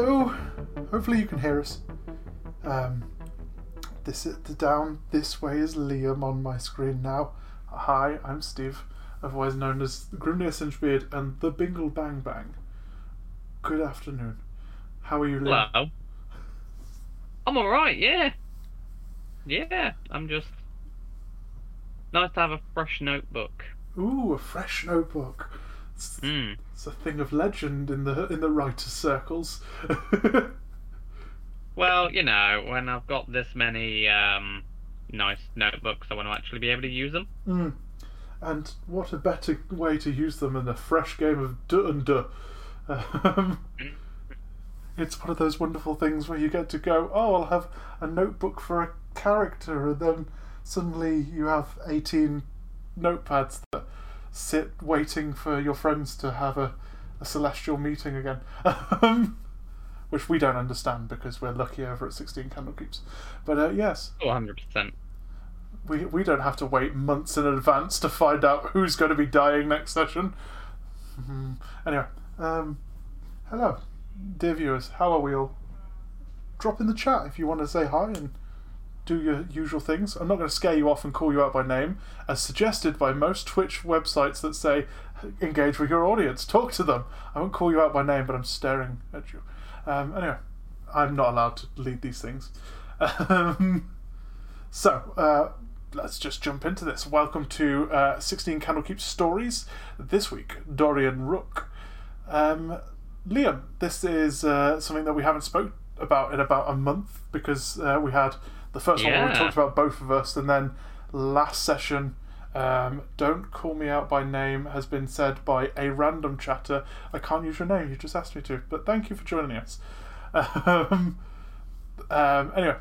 Hello. Hopefully you can hear us. Um, this the down this way is Liam on my screen now. Hi, I'm Steve, otherwise known as Grimnir Sinchbeard and the Bingle Bang Bang. Good afternoon. How are you, Liam? Hello. I'm all right. Yeah. Yeah. I'm just nice to have a fresh notebook. Ooh, a fresh notebook. It's, Hmm. it's a thing of legend in the in the writers' circles. Well, you know, when I've got this many um, nice notebooks, I want to actually be able to use them. Mm. And what a better way to use them than a fresh game of duh and duh. Um, it's one of those wonderful things where you get to go, oh, I'll have a notebook for a character, and then suddenly you have 18 notepads that sit waiting for your friends to have a, a celestial meeting again. Um, which we don't understand because we're lucky over at 16 Candlekeeps. But uh, yes, Oh, 100%. we we don't have to wait months in advance to find out who's going to be dying next session. Mhm. Anyway, um, hello, dear viewers. How are we all? Drop in the chat if you want to say hi and do your usual things. I'm not going to scare you off and call you out by name, as suggested by most Twitch websites that say engage with your audience, talk to them. I won't call you out by name, but I'm staring at you. Um, anyway, I'm not allowed to lead these things. Um, so, uh, let's just jump into this. Welcome to uh, 16 Candlekeep Stories. This week, Dorian Rook. Um, Liam, this is uh, something that we haven't spoke about in about a month because uh, we had the first one where we talked about both of us, and then last session, um, Don't Call Me Out by Name has been said by a random chatter. I can't use your name, you just asked me to, but thank you for joining us. Um, um, anyway,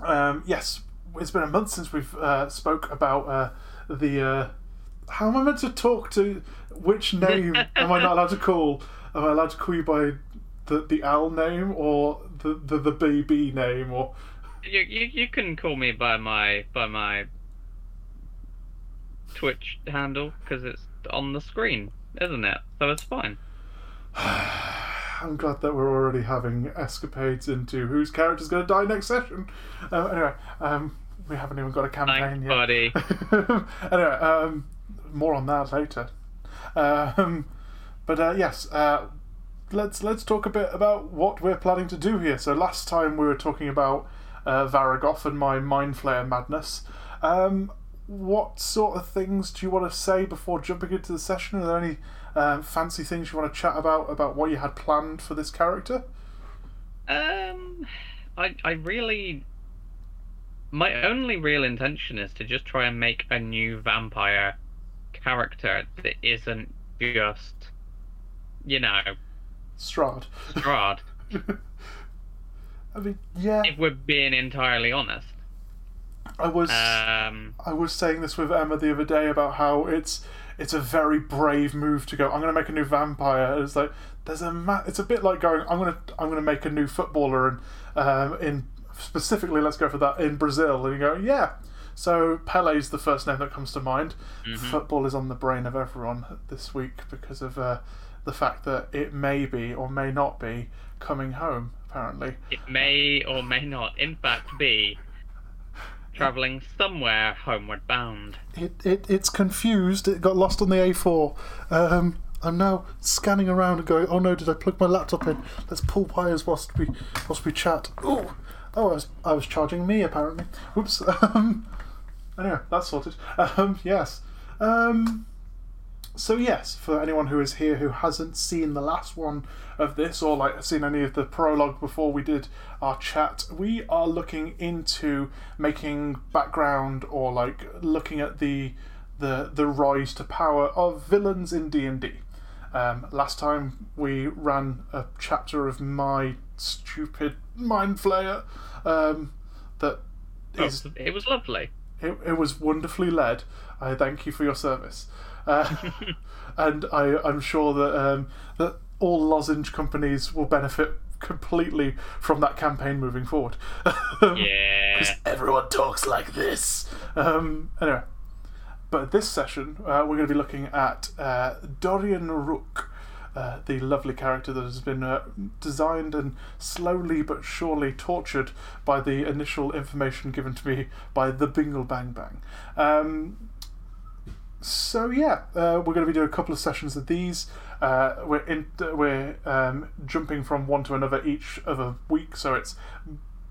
um, yes, it's been a month since we've uh, spoke about uh, the. Uh, how am I meant to talk to? Which name am I not allowed to call? Am I allowed to call you by the the Al name or the the the BB name or? You, you you can call me by my by my Twitch handle because it's on the screen, isn't it? So it's fine. I'm glad that we're already having escapades into whose character's going to die next session. Uh, anyway, um, we haven't even got a campaign Thanks, yet. buddy. anyway, um, more on that later. Um, but uh, yes, uh, let's let's talk a bit about what we're planning to do here. So last time we were talking about uh, Varagoth and my Mind Flayer madness. Um, what sort of things do you want to say before jumping into the session? Are there any um, fancy things you want to chat about about what you had planned for this character? Um, I I really, my only real intention is to just try and make a new vampire character that isn't just, you know, Strahd. Strahd. I mean, yeah, if we're being entirely honest. I was. Um, I was saying this with Emma the other day about how it's it's a very brave move to go. I'm going to make a new vampire. It's like there's a ma- it's a bit like going. I'm going to I'm going to make a new footballer and um, in specifically let's go for that in Brazil and you go yeah. So Pele's the first name that comes to mind. Football is on the brain of everyone this week because of uh, the fact that it may be or may not be coming home. Apparently, it may or may not, in fact, be traveling somewhere homeward bound. It, it it's confused. It got lost on the A4. Um, I'm now scanning around and going. Oh no! Did I plug my laptop in? Let's pull wires whilst we whilst we chat. Oh, oh! I was I was charging me apparently. Whoops. Um, anyway, that's sorted. Um, yes. Um, so yes, for anyone who is here who hasn't seen the last one of this or like seen any of the prologue before we did our chat, we are looking into making background or like looking at the the the rise to power of villains in D and D. Um, last time we ran a chapter of my stupid mind flayer um, that is Oh, it was lovely. it, it was wonderfully led. I thank you for your service, uh, and I, I'm sure that um, that all lozenge companies will benefit completely from that campaign moving forward. Yeah. Because everyone talks like this. Um, anyway, but this session uh, we're going to be looking at uh, Dorian Rook. uh, the lovely character that has been uh, designed and slowly but surely tortured by the initial information given to me by the Bingle Bang Bang. Um, so yeah, uh, we're going to be doing a couple of sessions of these. Uh, we're in, we're um, jumping from one to another each other week, so it's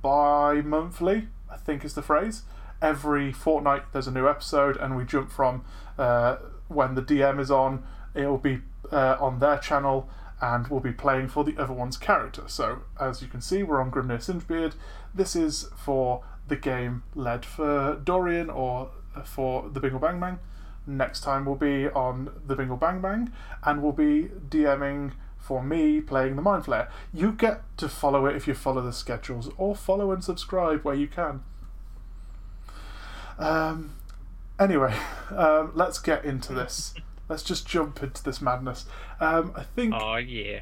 bi-monthly, I think is the phrase. Every fortnight there's a new episode, and we jump from uh, when the DM is on. It will be uh, on their channel, and we'll be playing for the other one's character. So as you can see, we're on Grimnir Singebeard. This is for the game led for Dorian or for the Bingle Bang Bang. Next time we'll be on the Bingle Bang Bang, and we'll be DMing for me playing the Mind Flayer. You get to follow it if you follow the schedules, or follow and subscribe where you can. Um, anyway, um, let's get into this. let's just jump into this madness. Um, I think. Oh yeah.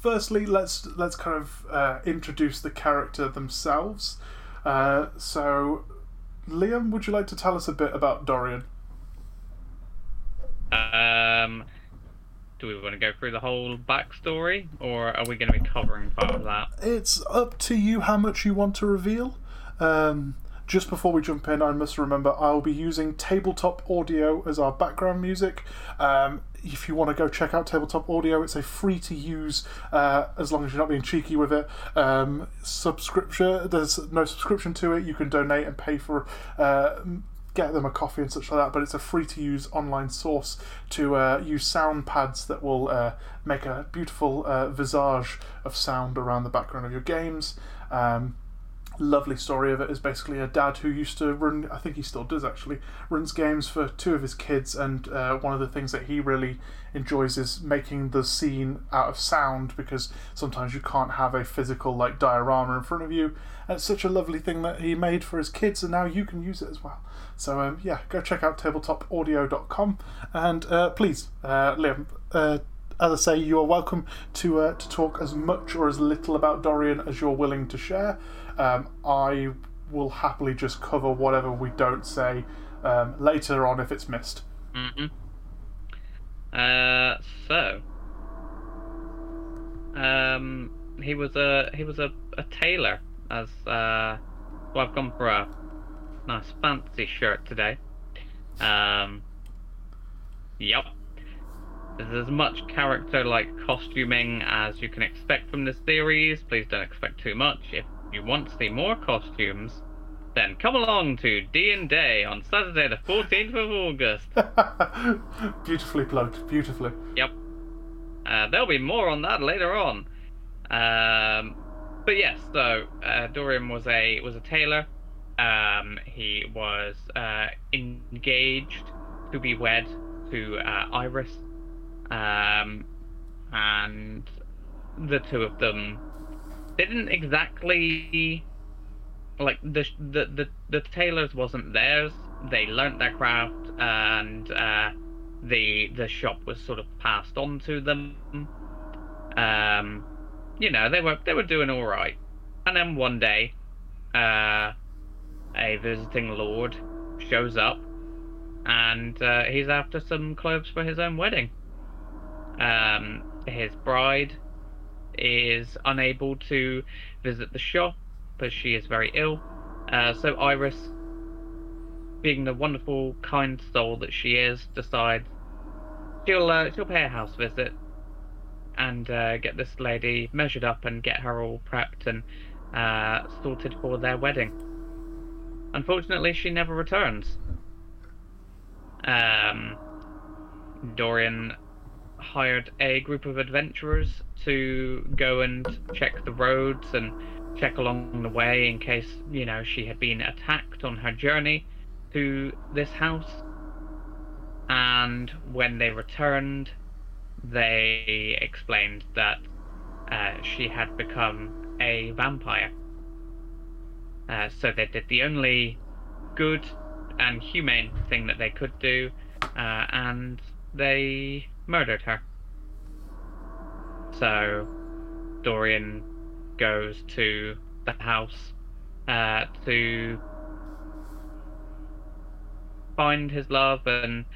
Firstly, let's let's kind of uh, introduce the character themselves. Uh, so, Liam, would you like to tell us a bit about Dorian? Um, do we want to go through the whole backstory, or are we going to be covering part of that? It's up to you how much you want to reveal. Um, just before we jump in, I must remember I'll be using tabletop audio as our background music. Um, if you want to go check out tabletop audio, it's a free to use uh, as long as you're not being cheeky with it. Um, subscription, there's no subscription to it. You can donate and pay for. Uh, get them a coffee and such like that, but it's a free to use online source to uh, use sound pads that will uh, make a beautiful uh, visage of sound around the background of your games. Um, lovely story of it is basically a dad who used to run, I think he still does actually, runs games for two of his kids, and uh, one of the things that he really enjoys is making the scene out of sound because sometimes you can't have a physical like diorama in front of you. And it's such a lovely thing that he made for his kids, and now you can use it as well. So um, yeah, go check out tabletopaudio.com and uh, please, uh, Liam. Uh, as I say, you are welcome to uh, to talk as much or as little about Dorian as you're willing to share. Um, I will happily just cover whatever we don't say um, later on if it's missed. Mm-hmm. Uh, so, um, he was a he was a, a tailor. As uh, well, I've gone for a nice fancy shirt today. Um, yep. There's as much character like costuming as you can expect from this series. Please don't expect too much. If you want to see more costumes, then come along to D and Day on Saturday the 14th of August. beautifully plugged, beautifully. Yep. Uh, there'll be more on that later on. Um, but yes, so uh, Dorian was a was a tailor. Um, he was uh, engaged to be wed to uh, Iris, um, and the two of them didn't exactly like the the the, the tailors wasn't theirs. They learnt their craft, and uh, the the shop was sort of passed on to them. Um, you know, they were they were doing all right, and then one day, uh, a visiting lord shows up, and uh, he's after some clothes for his own wedding. Um, his bride is unable to visit the shop as she is very ill. Uh, so Iris, being the wonderful, kind soul that she is, decides she'll uh, she'll pay a house visit and uh, get this lady measured up and get her all prepped and uh, sorted for their wedding. Unfortunately, she never returns. Um, Dorian hired a group of adventurers to go and check the roads and check along the way in case, you know, she had been attacked on her journey to this house. And when they returned, they explained that uh, she had become a vampire. Uh, so they did the only good and humane thing that they could do, uh, and they murdered her. So Dorian goes to the house uh, to find his love and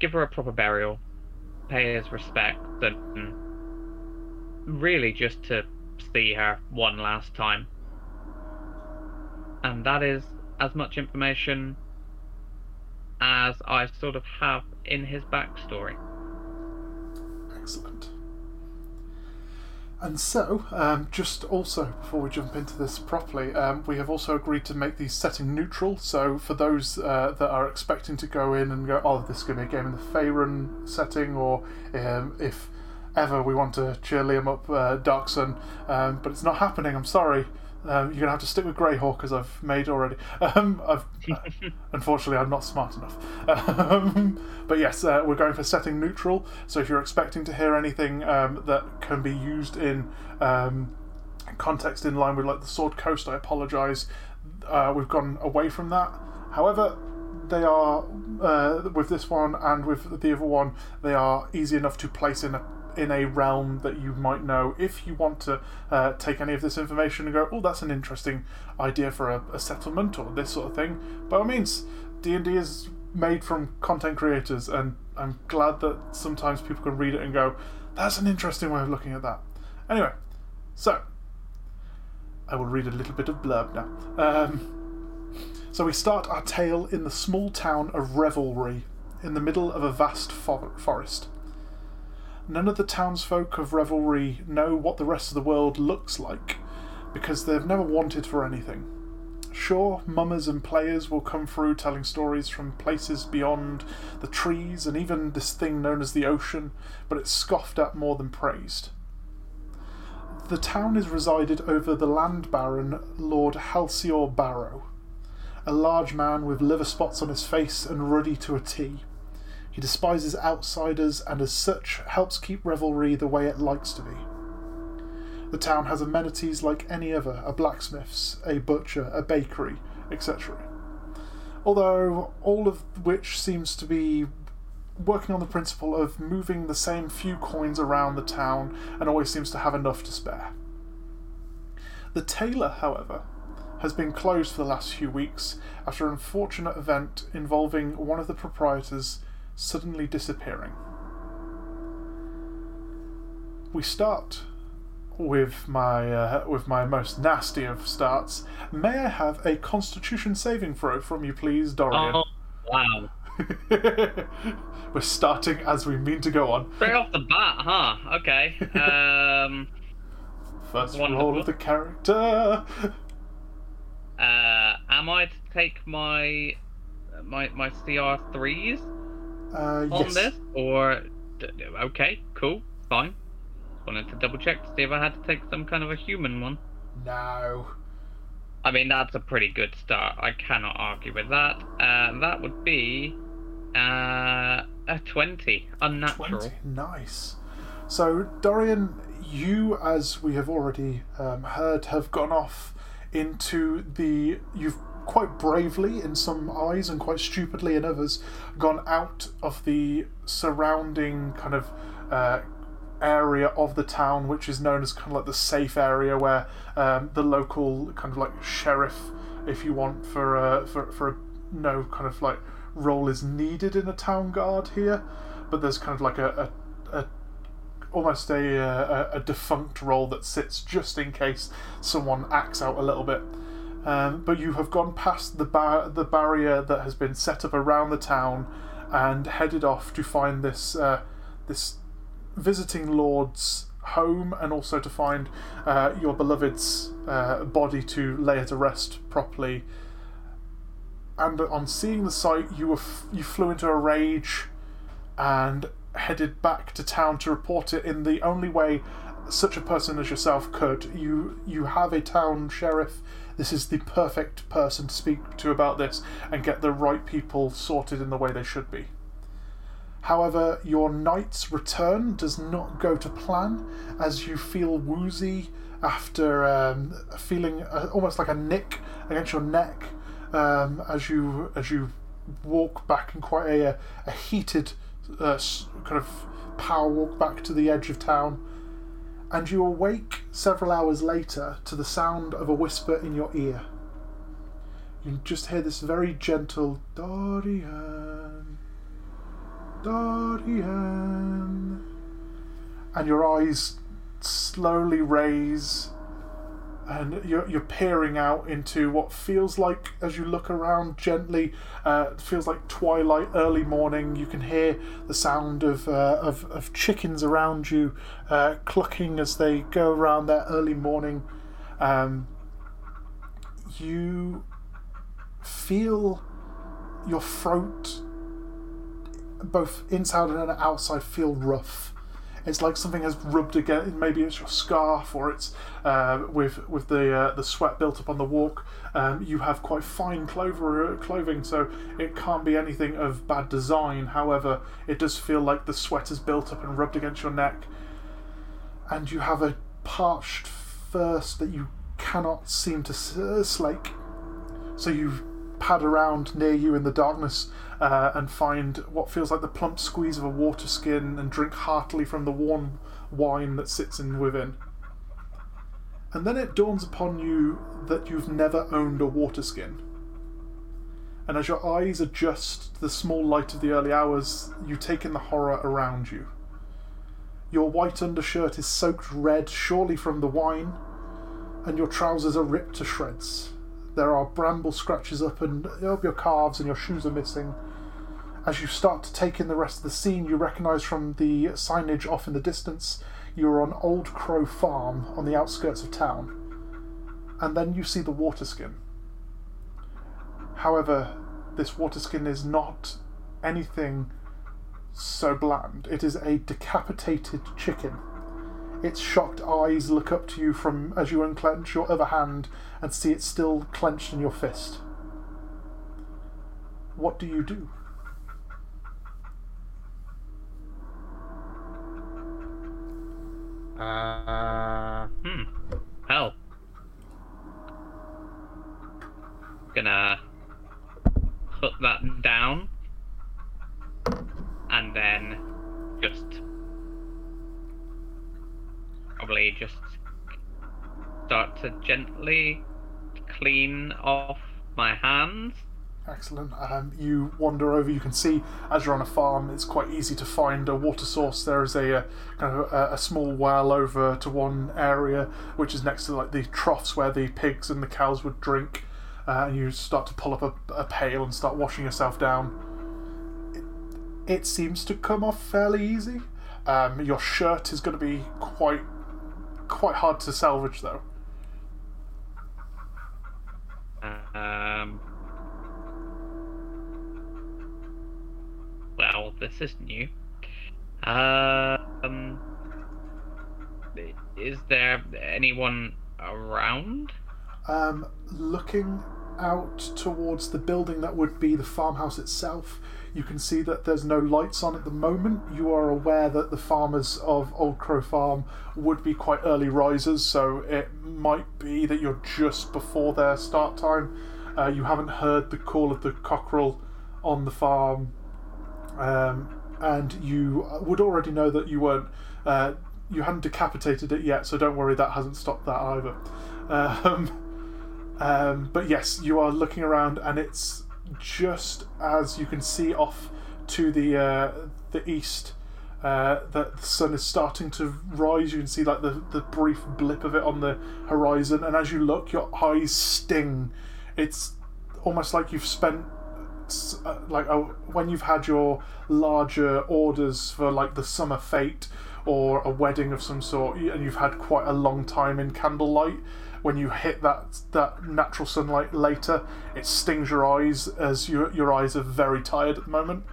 give her a proper burial. pay his respects and really just to see her one last time. And that is as much information as I sort of have in his backstory. Excellent. And so, um, just also before we jump into this properly, um, we have also agreed to make the setting neutral. So, for those uh, that are expecting to go in and go, oh, this is going to be a game in the Faerun setting, or um, if ever we want to cheer Liam up, uh, Dark Sun, um, but it's not happening, I'm sorry. Um, you're gonna have to stick with Greyhawk as I've made already. Um, I've, uh, unfortunately, I'm not smart enough. Um, but yes, uh, we're going for setting neutral. So if you're expecting to hear anything um, that can be used in um, context in line with like the Sword Coast, I apologise. Uh, we've gone away from that. However, they are uh, with this one and with the other one, they are easy enough to place in a in a realm that you might know if you want to uh, take any of this information and go, oh, that's an interesting idea for a, a settlement or this sort of thing. By all means, D and D is made from content creators, and I'm glad that sometimes people can read it and go, that's an interesting way of looking at that. Anyway, so I will read a little bit of blurb now. Um, so we start our tale in the small town of Revelry, in the middle of a vast for- forest. None of the townsfolk of Revelry know what the rest of the world looks like, because they've never wanted for anything. Sure, mummers and players will come through telling stories from places beyond the trees and even this thing known as the ocean, but it's scoffed at more than praised. The town is resided over the land baron Lord Halcyon Barrow, a large man with liver spots on his face and ruddy to a T. He despises outsiders and, as such, helps keep Revelry the way it likes to be. The town has amenities like any other a blacksmith's, a butcher, a bakery, etc. Although all of which seems to be working on the principle of moving the same few coins around the town and always seems to have enough to spare. The tailor, however, has been closed for the last few weeks after an unfortunate event involving one of the proprietors suddenly disappearing. We start with my uh, with my most nasty of starts. May I have a Constitution saving throw from you, please, Dorian? Oh, wow. We're starting as we mean to go on. Straight off the bat, huh? Okay. Um, First Wonderful. roll of the character. uh, am I to take my my my CR threes Uh, on yes. this, or okay, cool, fine. Wanted to double check to see if I had to take some kind of a human one. No. I mean, that's a pretty good start. I cannot argue with that. Uh, that would be uh, a 20. Unnatural. 20. Nice. So, Dorian, you, as we have already um, heard, have gone off into the. You've quite bravely, in some eyes, and quite stupidly in others, gone out of the surrounding kind of. Uh, area of the town which is known as kind of like the safe area where um, the local kind of like sheriff if you want for uh, for for a, no kind of like role is needed in a town guard here but there's kind of like a, a, a almost a, uh, a a defunct role that sits just in case someone acts out a little bit um, but you have gone past the bar- the barrier that has been set up around the town and headed off to find this uh, this visiting lord's home and also to find uh, your beloved's uh, body to lay it to rest properly. And on seeing the sight, you were f- you flew into a rage and headed back to town to report it in the only way such a person as yourself could. You you have a town sheriff. This is the perfect person to speak to about this and get the right people sorted in the way they should be. However, your night's return does not go to plan as you feel woozy after um, feeling uh, almost like a nick against your neck um, as you as you walk back in quite a, a heated uh, kind of power walk back to the edge of town. And you awake several hours later to the sound of a whisper in your ear. You just hear this very gentle Dorian. Dorian. and your eyes slowly raise, and you're, you're peering out into what feels like, as you look around gently, uh, feels like twilight, early morning. You can hear the sound of, uh, of, of chickens around you uh, clucking as they go around their early morning. Um, you feel your throat, both inside and outside, feel rough. It's like something has rubbed against. Maybe it's your scarf, or it's uh, with with the uh, the sweat built up on the walk. Um, you have quite fine clover, clothing, so it can't be anything of bad design. However, it does feel like the sweat has built up and rubbed against your neck, and you have a parched thirst that you cannot seem to slake. So you pad around near you in the darkness uh, and find what feels like the plump squeeze of a water skin and drink heartily from the warm wine that sits in within. And then it dawns upon you that you've never owned a water skin. And as your eyes adjust to the small light of the early hours, you take in the horror around you. Your white undershirt is soaked red, surely from the wine, and your trousers are ripped to shreds. There are bramble scratches up and up your calves, and your shoes are missing. As you start to take in the rest of the scene, you recognise from the signage off in the distance you're on Old Crow Farm on the outskirts of town. And then you see the water skin. However, this water skin is not anything so bland. It is a decapitated chicken. Its shocked eyes look up to you from as you unclench your other hand and see it still clenched in your fist. What do you do? Uh, hmm. Hell. Gonna put that down and then just probably just start to gently clean off my hands. Excellent. Um, you wander over. You can see as you're on a farm, it's quite easy to find a water source. There is a, uh kind of a, a small well over to one area, which is next to like the troughs where the pigs and the cows would drink. Uh, and you start to pull up a, a pail and start washing yourself down. It, it seems to come off fairly easy. Um, your shirt is going to be quite quite hard to salvage though. Um. Well, this is new. Um. Is there anyone around? Um, looking out towards the building that would be the farmhouse itself, you can see that there's no lights on at the moment. You are aware that the farmers of Old Crow Farm would be quite early risers, so it might be that you're just before their start time. Uh, you haven't heard the call of the cockerel on the farm, um, and you would already know that you weren't. Uh, you hadn't decapitated it yet, so don't worry, that hasn't stopped that either. Um, um, but yes, you are looking around, and it's just as you can see off to the uh, the east uh, that the sun is starting to rise. You can see like the, the brief blip of it on the horizon, and as you look, your eyes sting. It's almost like you've spent uh, like oh, when you've had your larger orders for like the summer fete or a wedding of some sort, and you've had quite a long time in candlelight when you hit that that natural sunlight later, it stings your eyes as your your eyes are very tired at the moment.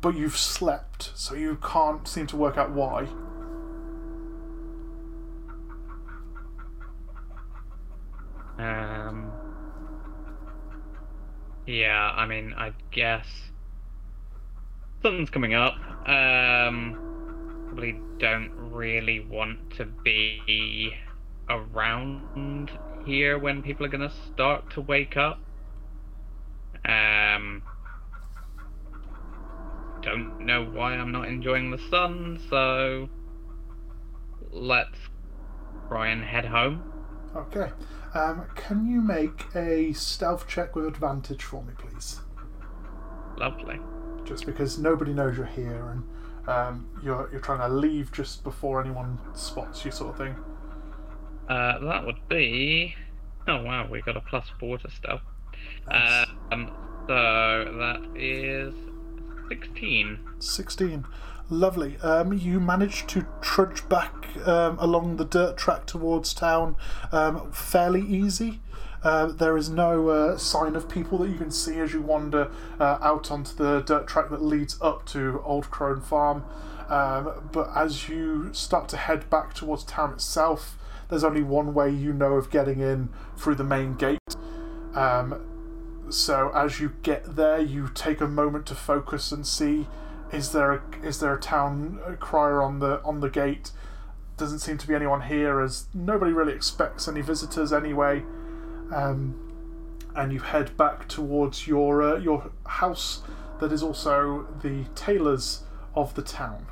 But you've slept, so you can't seem to work out why. Um. Yeah, I mean, I guess something's coming up. Um, probably don't really want to be around here when people are gonna start to wake up. Um, don't know why I'm not enjoying the sun, so let's try and head home. Okay. Um, can you make a stealth check with advantage for me, please? Lovely. Just because nobody knows you're here, and um, you're you're trying to leave just before anyone spots you, sort of thing. Uh, that would be. Oh wow, we got a plus four to stealth. Nice. Um, so that is sixteen. 16. Lovely. Um, you managed to trudge back um, along the dirt track towards town um, fairly easy. Uh, there is no uh, sign of people that you can see as you wander uh, out onto the dirt track that leads up to Old Crone Farm. Um, but as you start to head back towards town itself, there's only one way you know of getting in through the main gate. Um, so as you get there, you take a moment to focus and see is there a, is there a town crier on the on the gate? Doesn't seem to be anyone here, as nobody really expects any visitors anyway. Um, and you head back towards your uh, your house that is also the tailor's of the town.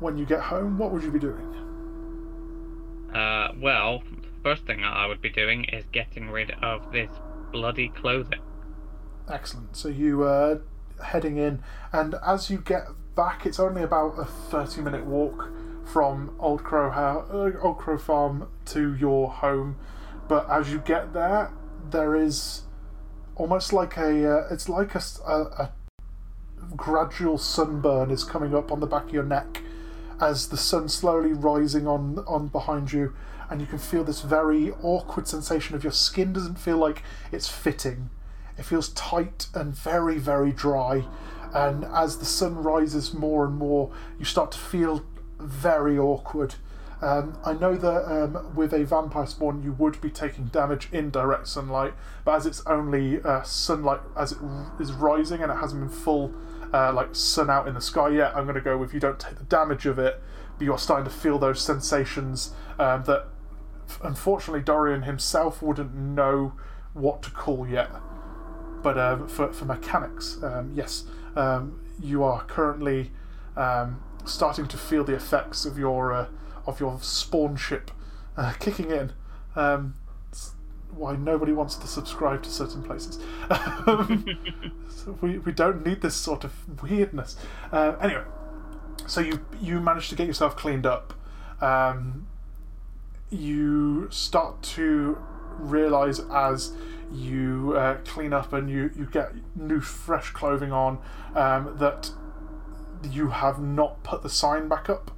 When you get home, what would you be doing? Uh, well, first thing I would be doing is getting rid of this bloody clothing. Excellent. So you uh, heading in, and as you get back, it's only about a thirty-minute walk from Old Crow House, uh, Old Crow Farm to your home. But as you get there, there is almost like a uh, it's like a, a- a gradual sunburn is coming up on the back of your neck as the sun slowly rising on on behind you and you can feel this very awkward sensation of your skin doesn't feel like it's fitting. It feels tight and very very dry and as the sun rises more and more you start to feel very awkward. Um, I know that um, with a vampire spawn you would be taking damage in direct sunlight, but as it's only uh, sunlight as it r- is rising and it hasn't been full uh, like sun out in the sky yet, I'm going to go with you don't take the damage of it, but you're starting to feel those sensations um, that unfortunately Dorian himself wouldn't know what to call yet. But um, for, for mechanics, um, yes, um, you are currently um, starting to feel the effects of your uh, of your spawn ship uh, kicking in. Um, why nobody wants to subscribe to certain places. Um, so we, we don't need this sort of weirdness. Uh, anyway, so you you managed to get yourself cleaned up. Um, you start to realize as you uh, clean up and you, you get new fresh clothing on um, that you have not put the sign back up.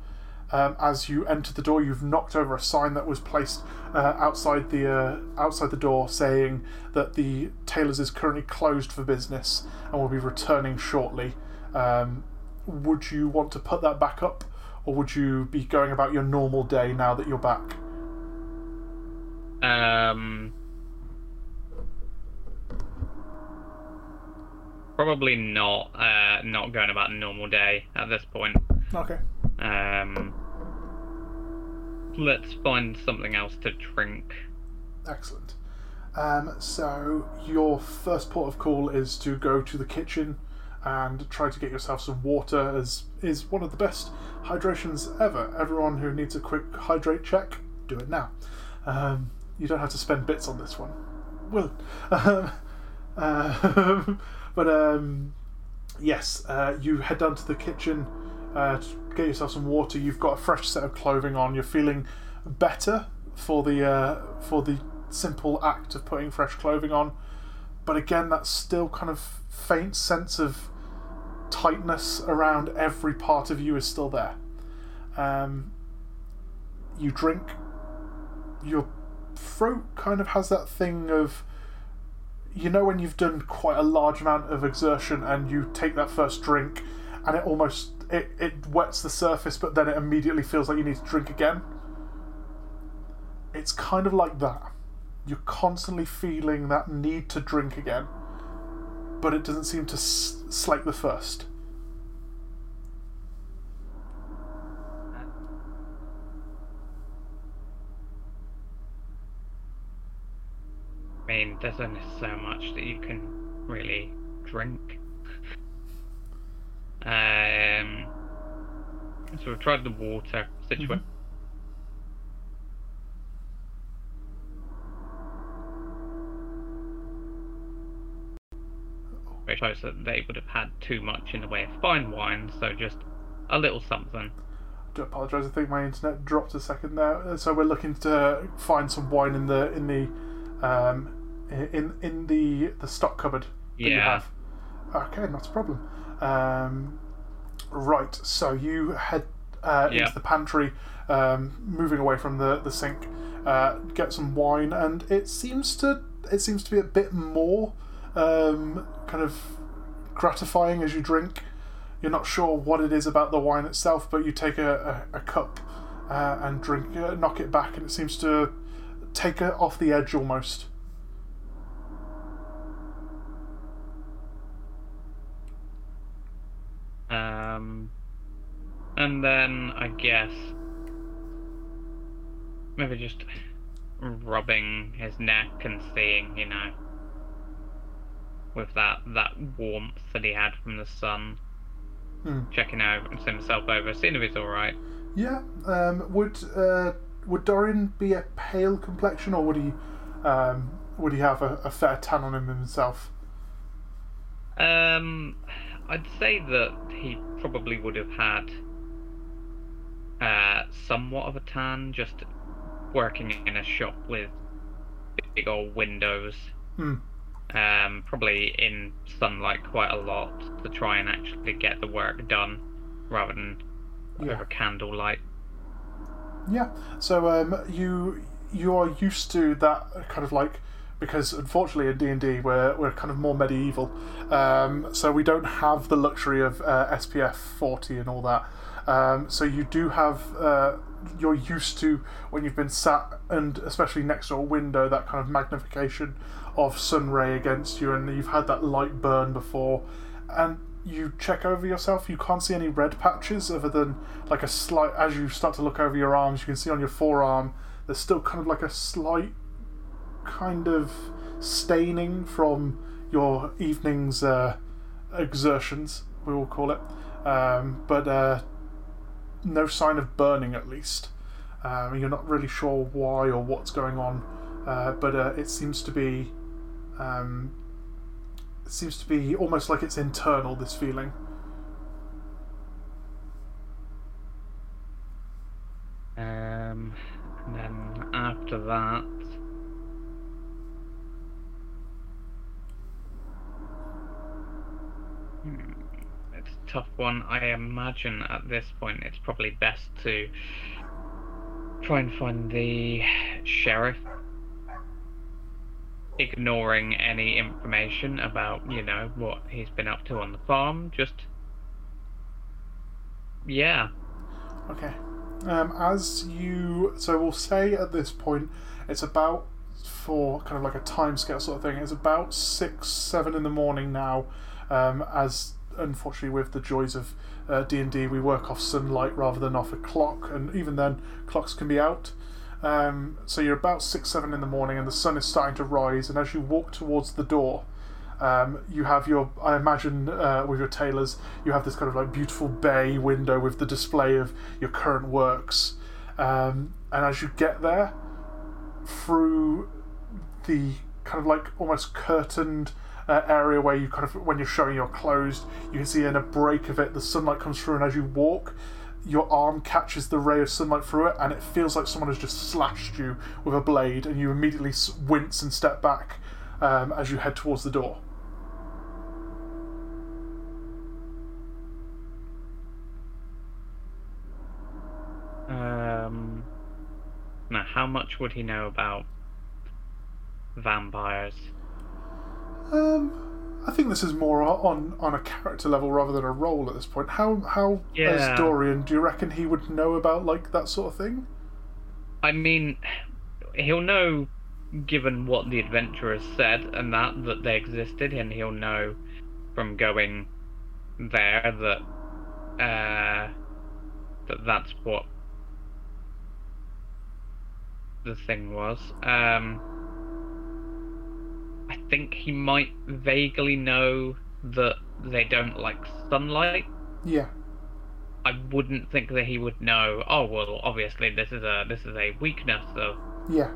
Um, as you enter the door, you've knocked over a sign that was placed uh, outside the uh, outside the door, saying that the tailors is currently closed for business and will be returning shortly. Um, would you want to put that back up, or would you be going about your normal day now that you're back? Um, probably not. Uh, not going about a normal day at this point. Okay. Um, let's find something else to drink. Excellent. Um, so your first port of call is to go to the kitchen and try to get yourself some water, as is one of the best hydrations ever. Everyone who needs a quick hydrate check, do it now. Um, you don't have to spend bits on this one. Will. Um, um, but um, yes, uh, you head down to the kitchen uh, get yourself some water. You've got a fresh set of clothing on. You're feeling better for the uh, for the simple act of putting fresh clothing on. But again, that still kind of faint sense of tightness around every part of you is still there. Um, you drink. Your throat kind of has that thing of you know when you've done quite a large amount of exertion and you take that first drink and it almost it, it wets the surface but then it immediately feels like you need to drink again. It's kind of like that. You're constantly feeling that need to drink again but it doesn't seem to slake the first. I mean, there's only so much that you can really drink. Uh, Um, so we've tried the water situation. which shows that they would have had too much in the way of fine wine, so just a little something. I do apologise. I think my internet dropped a second there. Uh, So we're looking to find some wine in the in the um, in in the the stock cupboard that you have. Okay, not a problem. Um, right. So you head uh, Yeah. into the pantry, um, moving away from the the sink. Uh, get some wine, and it seems to it seems to be a bit more um, kind of gratifying as you drink. You're not sure what it is about the wine itself, but you take a, a, a cup uh, and drink, uh, knock it back, and it seems to take it off the edge almost. Um, and then I guess maybe just rubbing his neck and seeing, you know, with that that warmth that he had from the sun, Hmm. checking over himself over, seeing if he's all right. Yeah. Um, would uh, would Dorian be a pale complexion, or would he um, would he have a, a fair tan on him himself? Um, I'd say that he probably would have had uh, somewhat of a tan, just working in a shop with big old windows. Hmm. Um, probably in sunlight quite a lot to try and actually get the work done, rather than Yeah. over candlelight. Yeah. So um, you you are used to that kind of like because unfortunately in D and D we're we're kind of more medieval, um, so we don't have the luxury of uh, SPF forty and all that. Um, so you do have uh, you're used to when you've been sat and especially next to a window that kind of magnification of sun ray against you, and you've had that light burn before, and you check over yourself, you can't see any red patches other than like a slight. As you start to look over your arms, you can see on your forearm there's still kind of like a slight kind of staining from your evening's uh, exertions, we will call it, um, but uh, no sign of burning at least. Um, you're not really sure why or what's going on, uh, but uh, it seems to be. Um, it seems to be almost like it's internal. This feeling. Um, and then after that, It's a tough one. I imagine at this point it's probably best to try and find the sheriff, ignoring any information about, you know, what he's been up to on the farm. Just, yeah, Okay. Um, as you, so we'll say at this point, it's about for kind of like a time scale sort of thing. It's about six, seven in the morning now. Um, as unfortunately, with the joys of uh, D and D, we work off sunlight rather than off a clock, and even then, clocks can be out. Um, so you're about six, seven in the morning, and the sun is starting to rise. And as you walk towards the door, um, you have your, I imagine, uh, with your tailors, you have this kind of like beautiful bay window with the display of your current works. Um, and as you get there, through the kind of like almost curtained uh, area where you kind of, when you're showing your clothes, you can see in a break of it, the sunlight comes through, and as you walk, your arm catches the ray of sunlight through it, and it feels like someone has just slashed you with a blade, and you immediately wince and step back um, as you head towards the door. Um. Now, how much would he know about vampires? Um, I think this is more on on a character level rather than a role at this point. How how Yeah. as Dorian, do you reckon he would know about like that sort of thing? I mean, he'll know, given what the adventurers said and that that they existed, and he'll know from going there that uh, that that's what the thing was. Um, I think he might vaguely know that they don't like sunlight. Yeah. I wouldn't think that he would know. Oh well, obviously this is a this is a weakness of Yeah.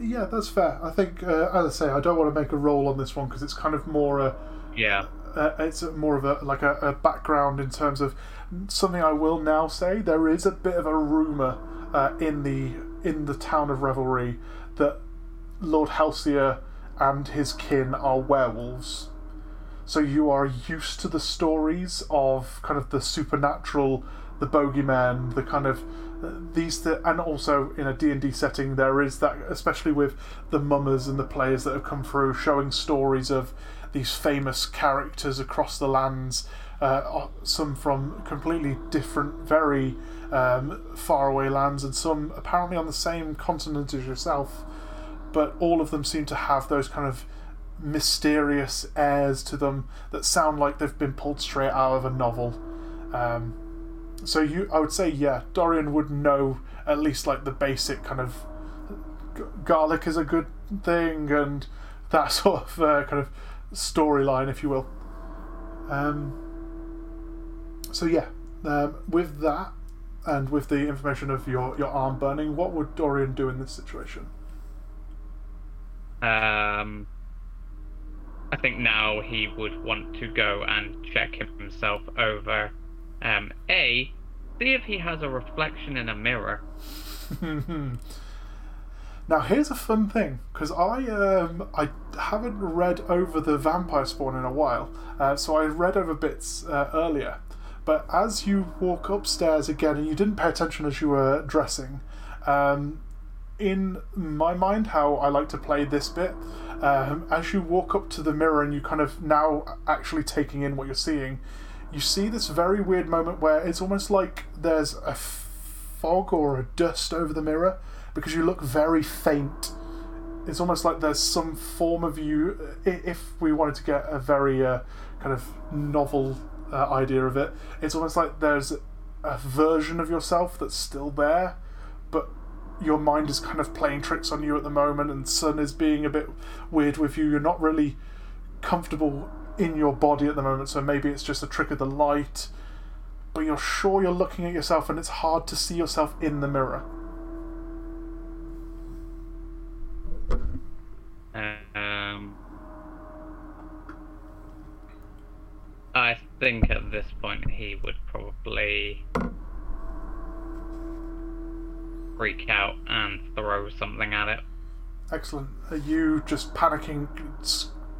Yeah, that's fair. I think, uh, as I say, I don't want to make a roll on this one because it's kind of more a. Yeah. Uh, it's more of a like a, a, background in terms of something I will now say. There is a bit of a rumor uh, in the in the town of Revelry that Lord Halcyon and his kin are werewolves. So you are used to the stories of kind of the supernatural, the bogeyman, the kind of uh, these th- and also in a D&D setting there is that especially with the mummers and the players that have come through showing stories of these famous characters across the lands uh, some from completely different very um, faraway lands and some apparently on the same continent as yourself but all of them seem to have those kind of mysterious airs to them that sound like they've been pulled straight out of a novel. Um, so you, I would say, yeah, Dorian would know at least like the basic kind of garlic is a good thing and that sort of uh, kind of storyline, if you will. Um, so yeah, um, with that and with the information of your, your arm burning, what would Dorian do in this situation? Um, I think now he would want to go and check himself over. Um, a, see if he has a reflection in a mirror. now here's a fun thing because I um I haven't read over the vampire spawn in a while, uh, so I read over bits uh, earlier. But as you walk upstairs again, and you didn't pay attention as you were dressing, um, in my mind how I like to play this bit. Um, as you walk up to the mirror and you kind of now actually taking in what you're seeing, you see this very weird moment where it's almost like there's a fog or a dust over the mirror because you look very faint. It's almost like there's some form of you. If we wanted to get a very uh, kind of novel uh, idea of it, it's almost like there's a version of yourself that's still there, but your mind is kind of playing tricks on you at the moment, and Sun is being a bit weird with you. You're not really comfortable in your body at the moment, so maybe it's just a trick of the light. But you're sure you're looking at yourself, and it's hard to see yourself in the mirror. Um, I think at this point he would probably freak out and throw something at it. Excellent. Are you just panicking?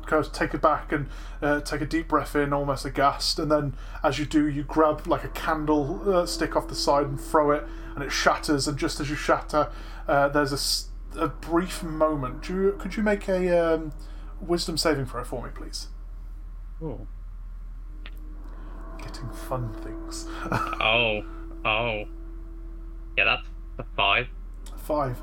Goes take it back and uh, take a deep breath in, almost aghast, and then as you do, you grab like a candle uh, stick off the side and throw it, and it shatters. And just as you shatter, uh, there's a, a brief moment. You, could you make a um, wisdom saving throw for me, please? Oh. Getting fun things. oh, oh, yeah, that's a five. Five.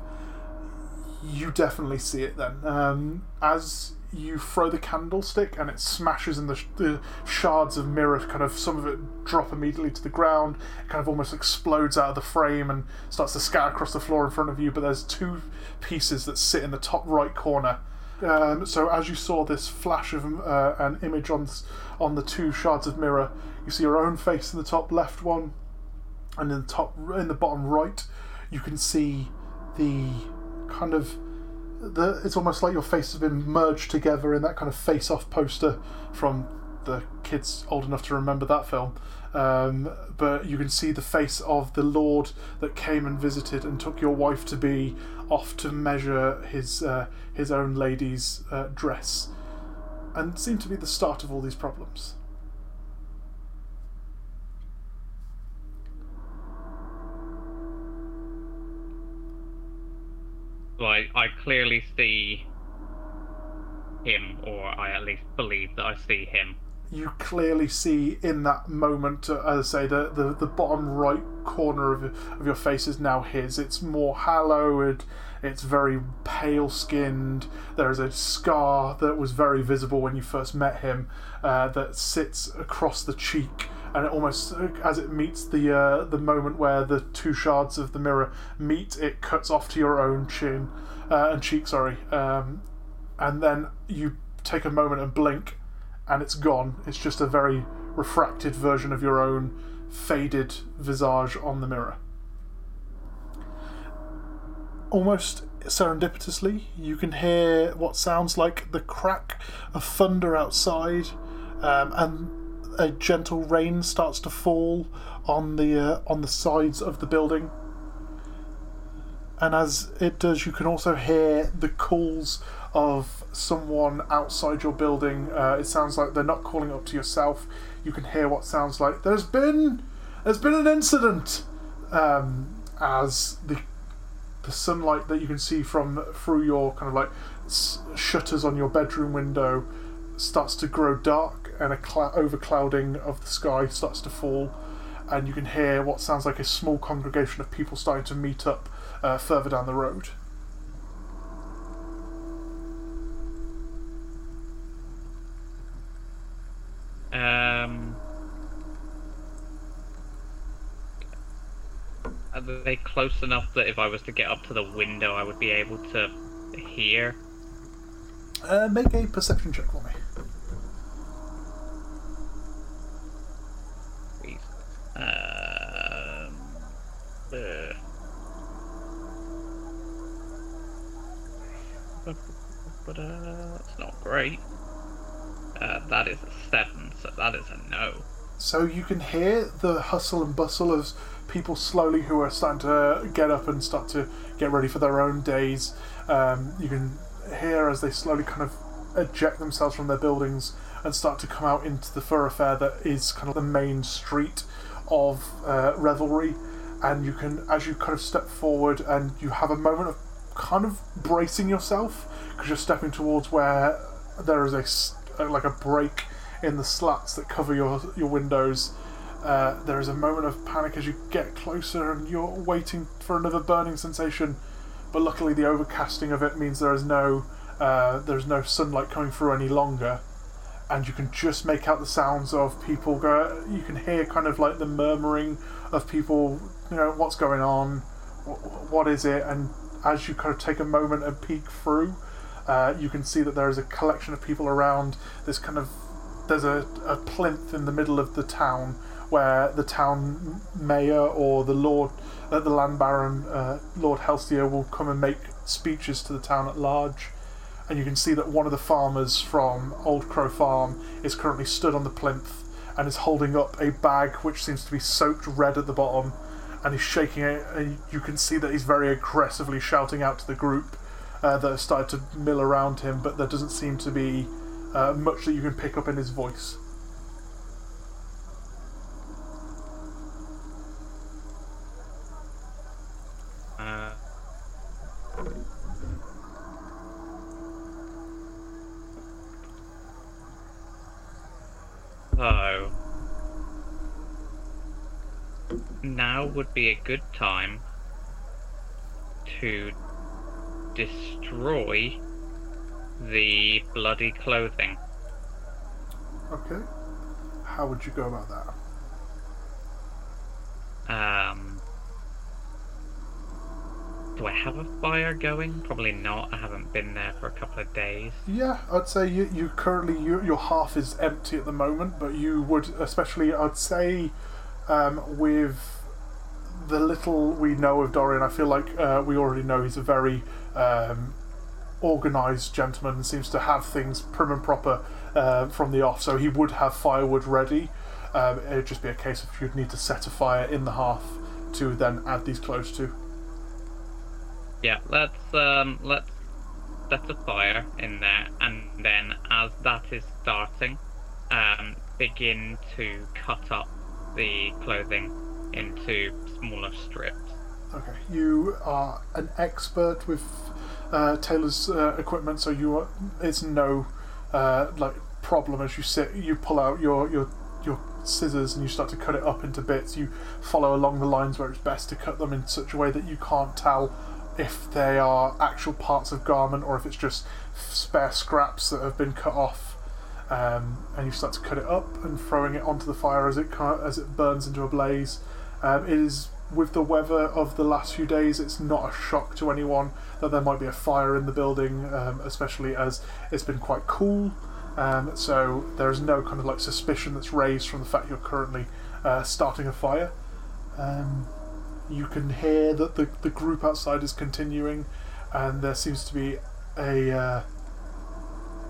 You definitely see it then. Um, as you throw the candlestick and it smashes and the, sh- the, shards of mirror kind of some of it drop immediately to the ground it kind of almost explodes out of the frame and starts to scatter across the floor in front of you but there's two pieces that sit in the top right corner um, so as you saw this flash of uh, an image on on the two shards of mirror you see your own face in the top left one and in the top in the bottom right you can see the kind of the it's almost like your face has been merged together in that kind of face off poster from the kids old enough to remember that film. Um, but you can see the face of the lord that came and visited and took your wife to be off to measure his uh, his own lady's uh, dress and seemed to be the start of all these problems I clearly see him, or I at least believe that I see him. You clearly see in that moment, uh, as I say, the, the, the bottom right corner of, of your face is now his. It's more hallowed, it's very pale skinned. There is a scar that was very visible when you first met him uh, that sits across the cheek and it almost as it meets the uh, the moment where the two shards of the mirror meet, it cuts off to your own chin uh, and cheek. Sorry, um, and then you take a moment and blink, and it's gone. It's just a very refracted version of your own faded visage on the mirror. Almost serendipitously, you can hear what sounds like the crack of thunder outside, um, and a gentle rain starts to fall on the uh, on the sides of the building. And as it does, you can also hear the calls of someone outside your building. Uh, it sounds like they're not calling up to yourself. You can hear what sounds like there's been there's been an incident. Um, as the the sunlight that you can see from through your kind of like shutters on your bedroom window starts to grow dark and a cl- overclouding of the sky starts to fall and you can hear what sounds like a small congregation of people starting to meet up uh, further down the road Um, are they close enough that if I was to get up to the window, I would be able to hear? uh, make a perception check for me Please. Um, uh. That's not great. Uh, that is a seven, so that is a no. So you can hear the hustle and bustle of people slowly who are starting to get up and start to get ready for their own days. Um, you can hear as they slowly kind of eject themselves from their buildings and start to come out into the thoroughfare that is kind of the main street of uh, revelry. And you can, as you kind of step forward, and you have a moment of kind of bracing yourself because you're stepping towards where there is a uh, like a break in the slats that cover your your windows. Uh, there is a moment of panic as you get closer and you're waiting for another burning sensation, but luckily the overcasting of it means there is no uh, there's no sunlight coming through any longer, and you can just make out the sounds of people go. You can hear kind of like the murmuring of people. You know what's going on, wh- what is it, and as you kind of take a moment and peek through, uh, you can see that there is a collection of people around this kind of there's a, a plinth in the middle of the town where the town mayor or the lord uh, the land baron uh, lord helstier will come and make speeches to the town at large and you can see that one of the farmers from old crow farm is currently stood on the plinth and is holding up a bag which seems to be soaked red at the bottom and he's shaking it and you can see that he's very aggressively shouting out to the group uh, that have started to mill around him, but there doesn't seem to be uh, much that you can pick up in his voice. Uh, so now would be a good time to destroy the bloody clothing. Okay. How would you go about that? Um, do I have a fire going? Probably not. I haven't been there for a couple of days. Yeah, I'd say you, you currently you, your half is empty at the moment, but you would especially I'd say um, with the little we know of Dorian, I feel like uh, we already know he's a very um, organised gentleman and seems to have things prim and proper uh, from the off. So he would have firewood ready. Um, it'd just be a case of you'd need to set a fire in the hearth to then add these clothes to. Yeah, let's um let's set a fire in there and then as that is starting, um begin to cut up the clothing into smaller strips. Okay, you are an expert with uh, tailor's uh, equipment, so you are, it's no uh, like problem as you sit. You pull out your your your scissors and you start to cut it up into bits. You follow along the lines where it's best to cut them in such a way that you can't tell if they are actual parts of garment or if it's just spare scraps that have been cut off. Um, and you start to cut it up and throwing it onto the fire as it as it burns into a blaze. Um, it is with the weather of the last few days, it's not a shock to anyone that there might be a fire in the building, um, especially as it's been quite cool. Um, so there is no kind of like suspicion that's raised from the fact you're currently uh, starting a fire. You can hear that the, the group outside is continuing, and there seems to be a, uh,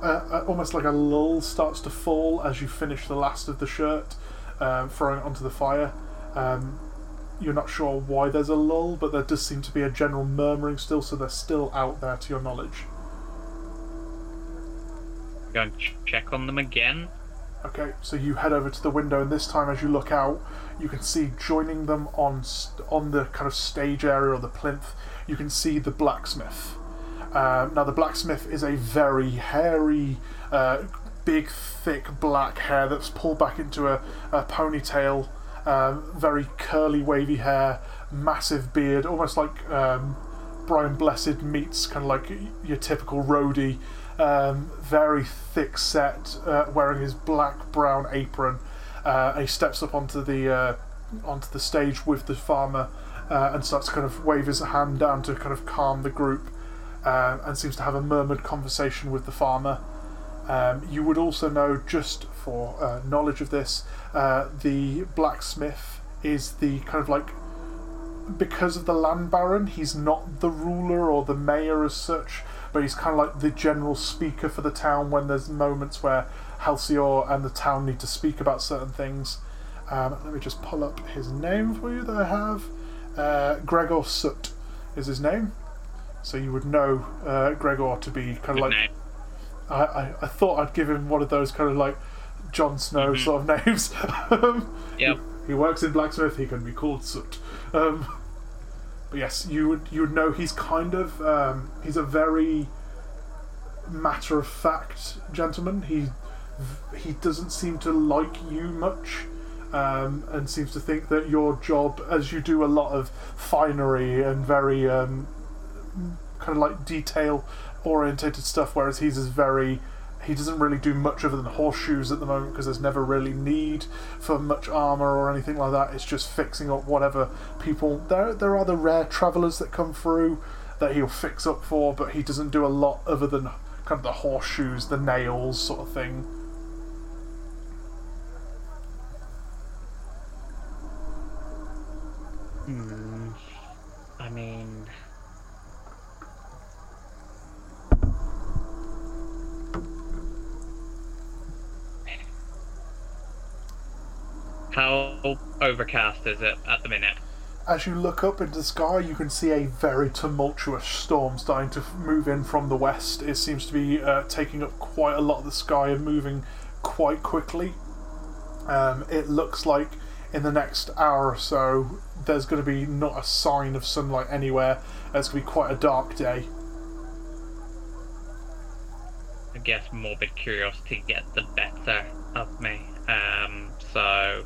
a, a almost like a lull starts to fall as you finish the last of the shirt, um, throwing it onto the fire. Um, you're not sure why there's a lull, but there does seem to be a general murmuring still, so they're still out there to your knowledge. Go and ch- check on them again. Okay, so you head over to the window, and this time, as you look out, you can see joining them on st- on the kind of stage area or the plinth. You can see the blacksmith. Um, now, the blacksmith is a very hairy, uh, big, thick black hair that's pulled back into a, a ponytail. Um, very curly, wavy hair, massive beard, almost like um, Brian Blessed meets kind of like your typical roadie. Um, very thick set, uh, wearing his black brown apron. Uh, and he steps up onto the uh, onto the stage with the farmer uh, and starts to kind of wave his hand down to kind of calm the group, and seems to have a murmured conversation with the farmer. Um, you would also know, just for uh, knowledge of this, uh, the blacksmith is the kind of like because of the land baron, he's not the ruler or the mayor as such, but he's kind of like the general speaker for the town when there's moments where Halcyon and the town need to speak about certain things. Um, let me just pull up his name for you that I have. Uh, Gregor Soot is his name. So you would know uh, Gregor to be kind of Good like. name. I, I, I thought I'd give him one of those kind of like Jon Snow Mhm. sort of names. Um, Yep. he works in blacksmith. He can be called Soot. Um, but yes, you would you would know he's kind of um, he's a very matter of fact gentleman. He he doesn't seem to like you much. Um, and seems to think that your job, as you do a lot of finery and very um, kind of like detail orientated stuff, whereas he's is very he doesn't really do much other than horseshoes at the moment because there's never really need for much armor or anything like that. It's just fixing up whatever people. There, there are the rare travelers that come through that he'll fix up for, but he doesn't do a lot other than kind of the horseshoes, the nails, sort of thing. Hmm. I mean. How overcast is it at the minute? As you look up into the sky, you can see a very tumultuous storm starting to move in from the west. It seems to be uh, taking up quite a lot of the sky and moving quite quickly. Um, it looks like in the next hour or so, there's going to be not a sign of sunlight anywhere. It's going to be quite a dark day. I guess morbid curiosity gets the better of me. Um, so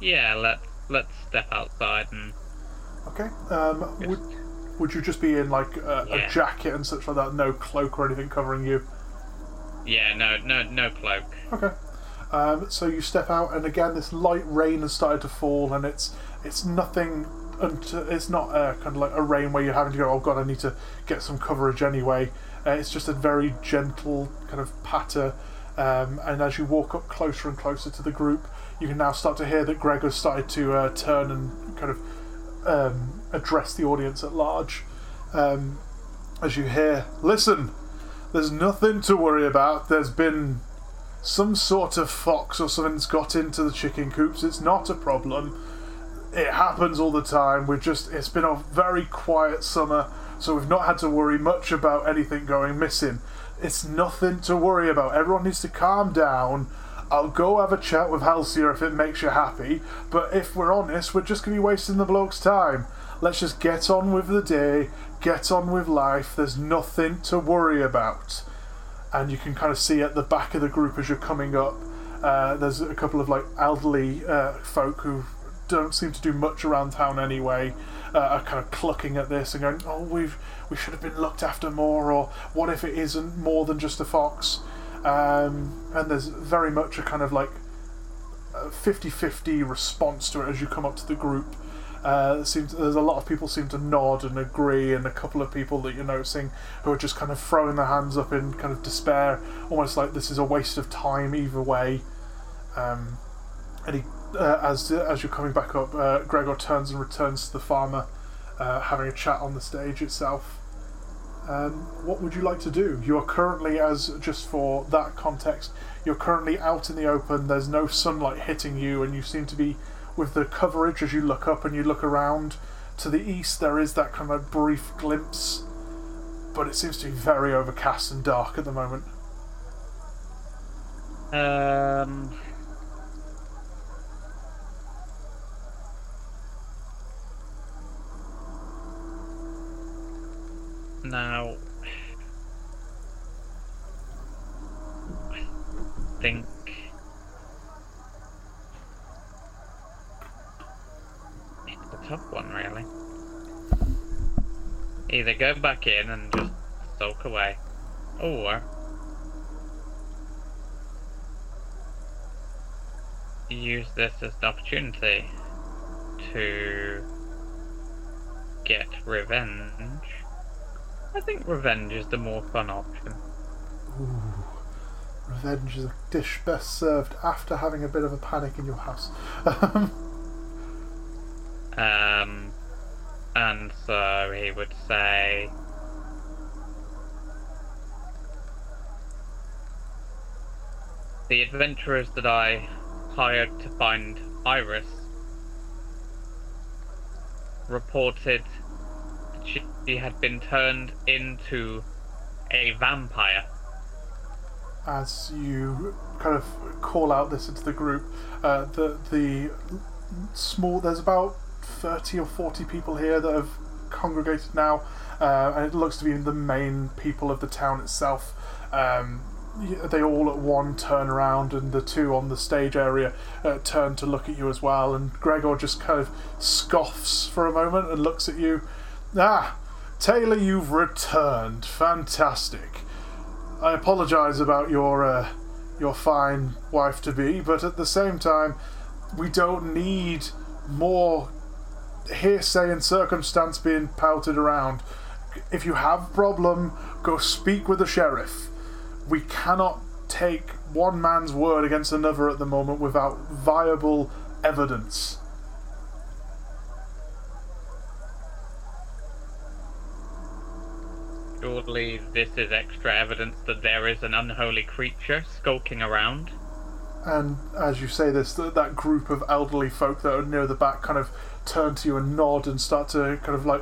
yeah, let's let's step outside and Okay. Um, would would you just be in like a, Yeah. a jacket and such like that? No cloak or anything covering you? yeah, no, no, no cloak. Okay. Um, so you step out, and again, this light rain has started to fall, and it's it's nothing. Unto, it's not uh, kind of like a rain where you're having to go. Oh God, I need to get some coverage anyway. Uh, it's just a very gentle kind of patter. Um, and as you walk up closer and closer to the group, you can now start to hear that Greg has started to uh, turn and kind of um, address the audience at large. Um, as you hear, listen, there's nothing to worry about. There's been some sort of fox or something's got into the chicken coops. It's not a problem. It happens all the time. We've just it's been a very quiet summer, so we've not had to worry much about anything going missing. It's nothing to worry about. Everyone needs to calm down. I'll go have a chat with Halcyon if it makes you happy, but if we're honest, we're just going to be wasting the bloke's time. Let's just get on with the day, get on with life. There's nothing to worry about and you can kind of see at the back of the group as you're coming up. Uh, there's a couple of like elderly uh, folk who don't seem to do much around town anyway. Uh, are kind of clucking at this and going, "Oh, we've we should have been looked after more," or "What if it isn't more than just a fox?" Um, and there's very much a kind of like 50-50 response to it as you come up to the group. Uh, seems there's a lot of people seem to nod and agree, and a couple of people that you're noticing who are just kind of throwing their hands up in kind of despair, almost like this is a waste of time either way. Um, and he, uh, as as you're coming back up, uh, Gregor turns and returns to the farmer, uh, having a chat on the stage itself. Um, what would you like to do? You are currently, as just for that context, you're currently out in the open. There's no sunlight hitting you, and you seem to be with the coverage as you look up and you look around. To the east, there is that kind of brief glimpse, but it seems to be very overcast and dark at the moment. Um. Now, I think it's a tough one, really. Either go back in and just soak away, or use this as an opportunity to get revenge. I think revenge is the more fun option. Ooh. Revenge is a dish best served after having a bit of a panic in your house. Um, and so he would say, The adventurers that I hired to find Iris reported she had been turned into a vampire. as you kind of call out this into the group, uh, the the small there's about thirty or forty people here that have congregated now, uh, and it looks to be the main people of the town itself. Um, they all at one turn around, and the two on the stage area uh, turn to look at you as well. And Gregor just kind of scoffs for a moment and looks at you. Ah, Taylor, you've returned. Fantastic. I apologise about your uh, your fine wife to be, but at the same time, we don't need more hearsay and circumstance being pouted around. If you have a problem, go speak with the sheriff. We cannot take one man's word against another at the moment without viable evidence. Surely this is extra evidence that there is an unholy creature skulking around. And as you say this, th- that group of elderly folk that are near the back kind of turn to you and nod and start to kind of like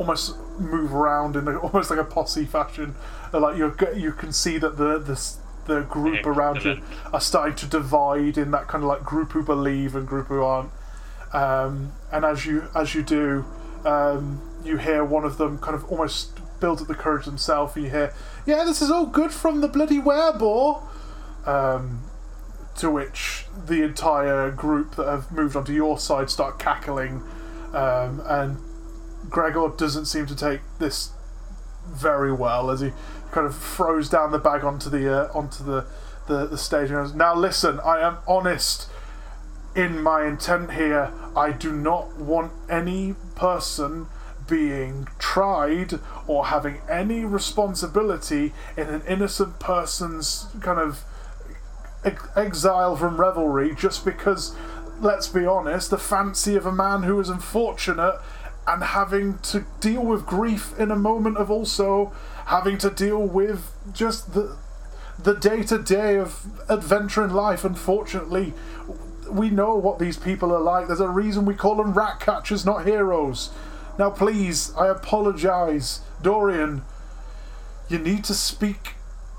almost move around in a, almost like a posse fashion. Like you you can see that the the the group around you are starting to divide in that kind of like group who believe and group who aren't. Um, and as you as you do, um, you hear one of them kind of almost build up the courage themselves. You hear, "Yeah, this is all good from the bloody werebore." Um, to which the entire group that have moved onto your side start cackling, um, and Gregor doesn't seem to take this very well as he kind of throws down the bag onto the uh, onto the, the the stage and goes, "Now listen, I am honest in my intent here. I do not want any person." Being tried or having any responsibility in an innocent person's kind of exile from revelry just because, let's be honest, the fancy of a man who is unfortunate and having to deal with grief in a moment of also having to deal with just the the day to day of adventure in life. Unfortunately, we know what these people are like. There's a reason we call them rat catchers, not heroes. Now, please, I apologize, Dorian. You need to speak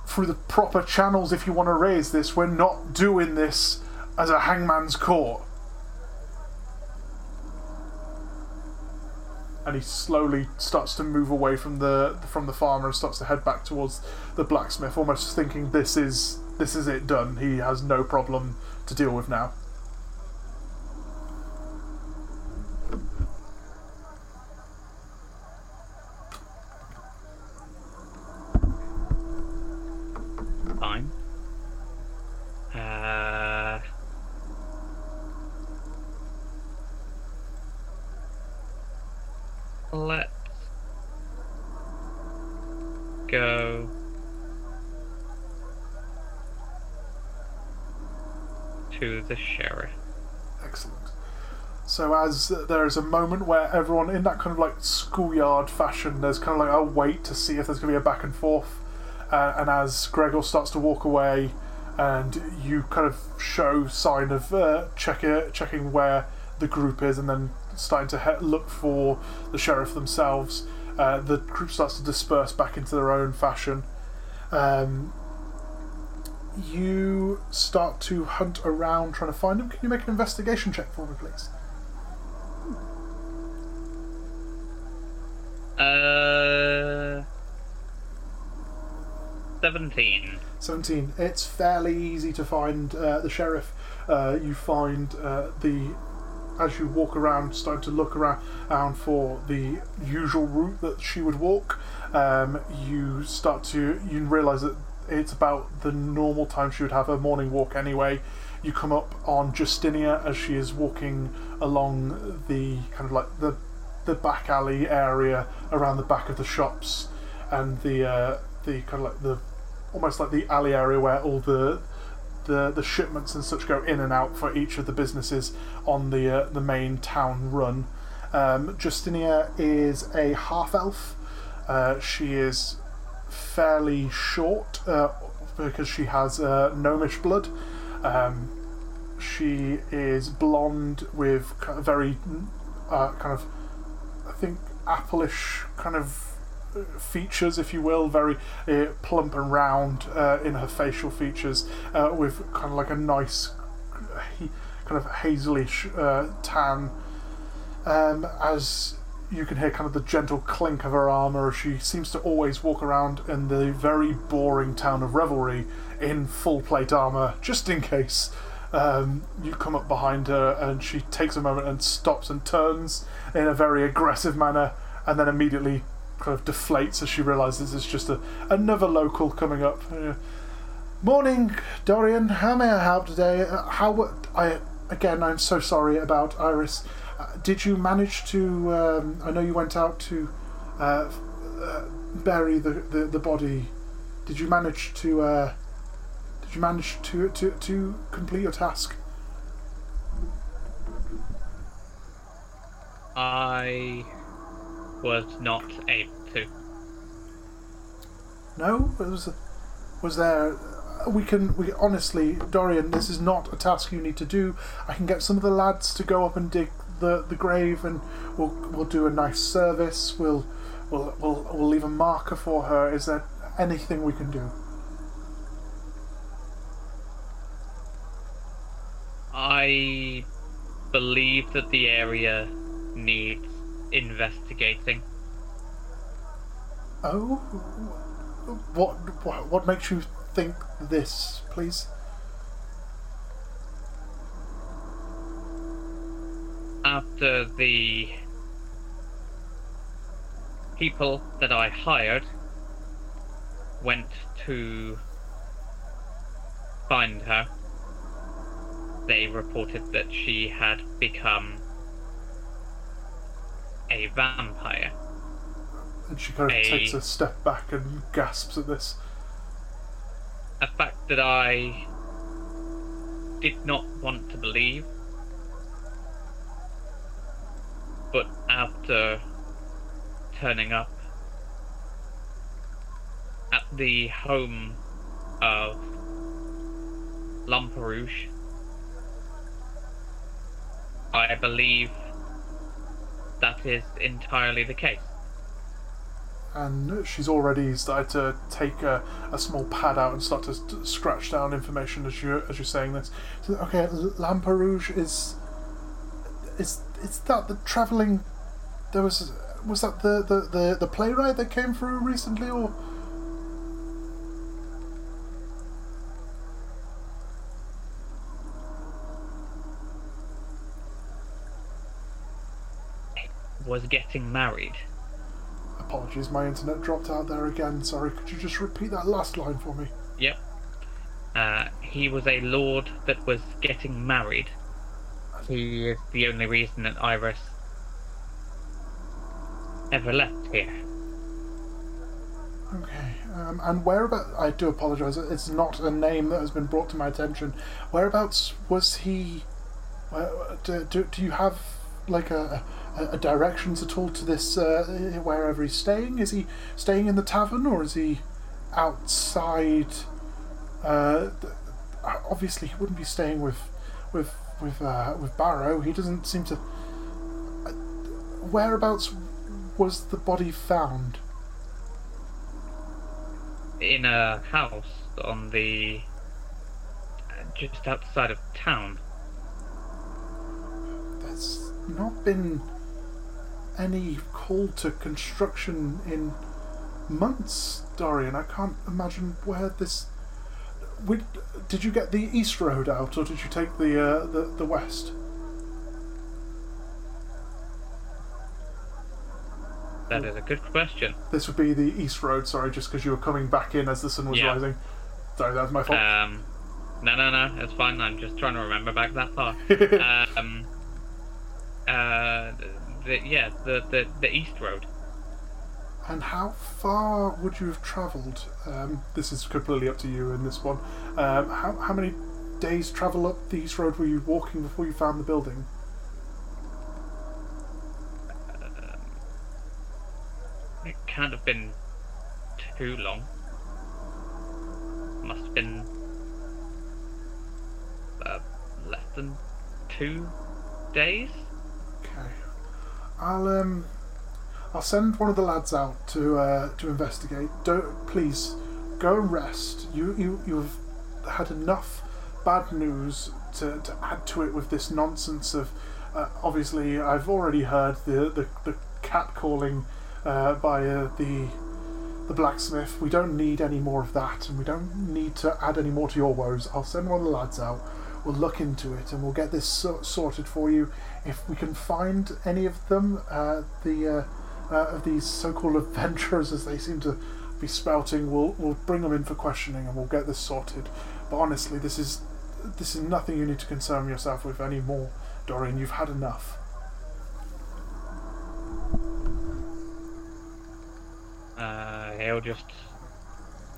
through the proper channels if you want to raise this. We're not doing this as a hangman's court. And he slowly starts to move away from the from the farmer and starts to head back towards the blacksmith, almost thinking this is this is it done. He has no problem to deal with now. Fine. Uh, let's go to the sheriff. Excellent. So as there is a moment where everyone in that kind of like schoolyard fashion, there's kind of like a wait to see if there's going to be a back and forth, uh, and as Gregor starts to walk away, and you kind of show sign of uh, check checking where the group is, and then starting to he- look for the sheriff themselves. Uh, the group starts to disperse back into their own fashion. Um, you start to hunt around trying to find him. Can you make an investigation check for me, please? Uh, seventeen. 17. It's fairly easy to find uh, the sheriff. Uh, you find uh, the. As you walk around, start to look around, around for the usual route that she would walk, um, you start to. You realise that it's about the normal time she would have her morning walk anyway. You come up on Justinia as she is walking along the kind of like the the back alley area around the back of the shops and the uh, the kind of like the almost like the alley area where all the the the shipments and such go in and out for each of the businesses on the uh, the main town run. Um, Justinia is a half elf. Uh, she is fairly short uh, because she has uh, gnomish blood. Um, she is blonde with very uh, kind of I think appleish kind of features, if you will, very uh, plump and round uh, in her facial features, uh, with kind of like a nice, kind of hazelish uh, tan. Um, as you can hear kind of the gentle clink of her armour, she seems to always walk around in the very boring town of Revelry in full plate armour, just in case. Um, you come up behind her and she takes a moment and stops and turns in a very aggressive manner and then immediately kind of deflates as she realizes it's just a, another local coming up. Morning, Dorian. How may I help today? Uh, how I again? I'm so sorry about Iris. Uh, did you manage to? Um, I know you went out to uh, uh, bury the, the, the body. Did you manage to? Uh, did you manage to, to to complete your task? I was not able to. No, was was there? We can. We honestly, Dorian, this is not a task you need to do. I can get some of the lads to go up and dig the, the grave, and we'll we'll do a nice service. We'll we'll we'll we'll leave a marker for her. Is there anything we can do? I believe that the area needs investigating. Oh, what what what makes you think this, please? After the people that I hired went to find her, they reported that she had become a vampire. And she kind of A- takes a step back and gasps at this. a fact that I did not want to believe. But after turning up at the home of Lamperouge, I believe that is entirely the case. and she's already started to take a, a small pad out and start to st- scratch down information as you as you're saying this. So, okay, Lamperouge is is is that the traveling? There was was that the, the, the, the playwright that came through recently, or Was getting married. apologies, my internet dropped out there again. Sorry, could you just repeat that last line for me? Yep. Uh, he was a lord that was getting married. He is the only reason that Iris ever left here. Okay, um, and whereabouts? I do apologise. It's not a name that has been brought to my attention. Whereabouts was he? Do, do, do you have like a, a, a directions at all to this uh, wherever he's staying? Is he staying in the tavern or is he outside? Uh, obviously, he wouldn't be staying with with with uh, with Barrow. He doesn't seem to. Uh, whereabouts was the body found? In a house on the uh, just outside of town. There's not been any call to construction in months, Dorian. I can't imagine where this. We, did you get the east road out, or did you take the uh, the the west? That is a good question. This would be the east road. Sorry, just because you were coming back in as the sun was Yeah. rising. Sorry, that was my fault. Um, no, no, no, it's fine. I'm just trying to remember back that far. um, uh, the, yeah, the, the the east road. And how far would you have travelled? Um, this is completely up to you in this one. Um, how, how many days travel up the East Road were you walking before you found the building? It can't have been too long. Must have been uh, less than two days. I'll um, I'll send one of the lads out to uh, to investigate. Don't please go and rest. You you you've had enough bad news to, to add to it with this nonsense of. Uh, obviously, I've already heard the the, the cat calling uh, by uh, the the blacksmith. We don't need any more of that, and we don't need to add any more to your woes. I'll send one of the lads out. We'll look into it, and we'll get this so- sorted for you. If we can find any of them, uh, the uh, uh, of these so-called adventurers, as they seem to be spouting, we'll we'll bring them in for questioning, and we'll get this sorted. But honestly, this is this is nothing you need to concern yourself with anymore, Dorian. You've had enough. Uh, he'll just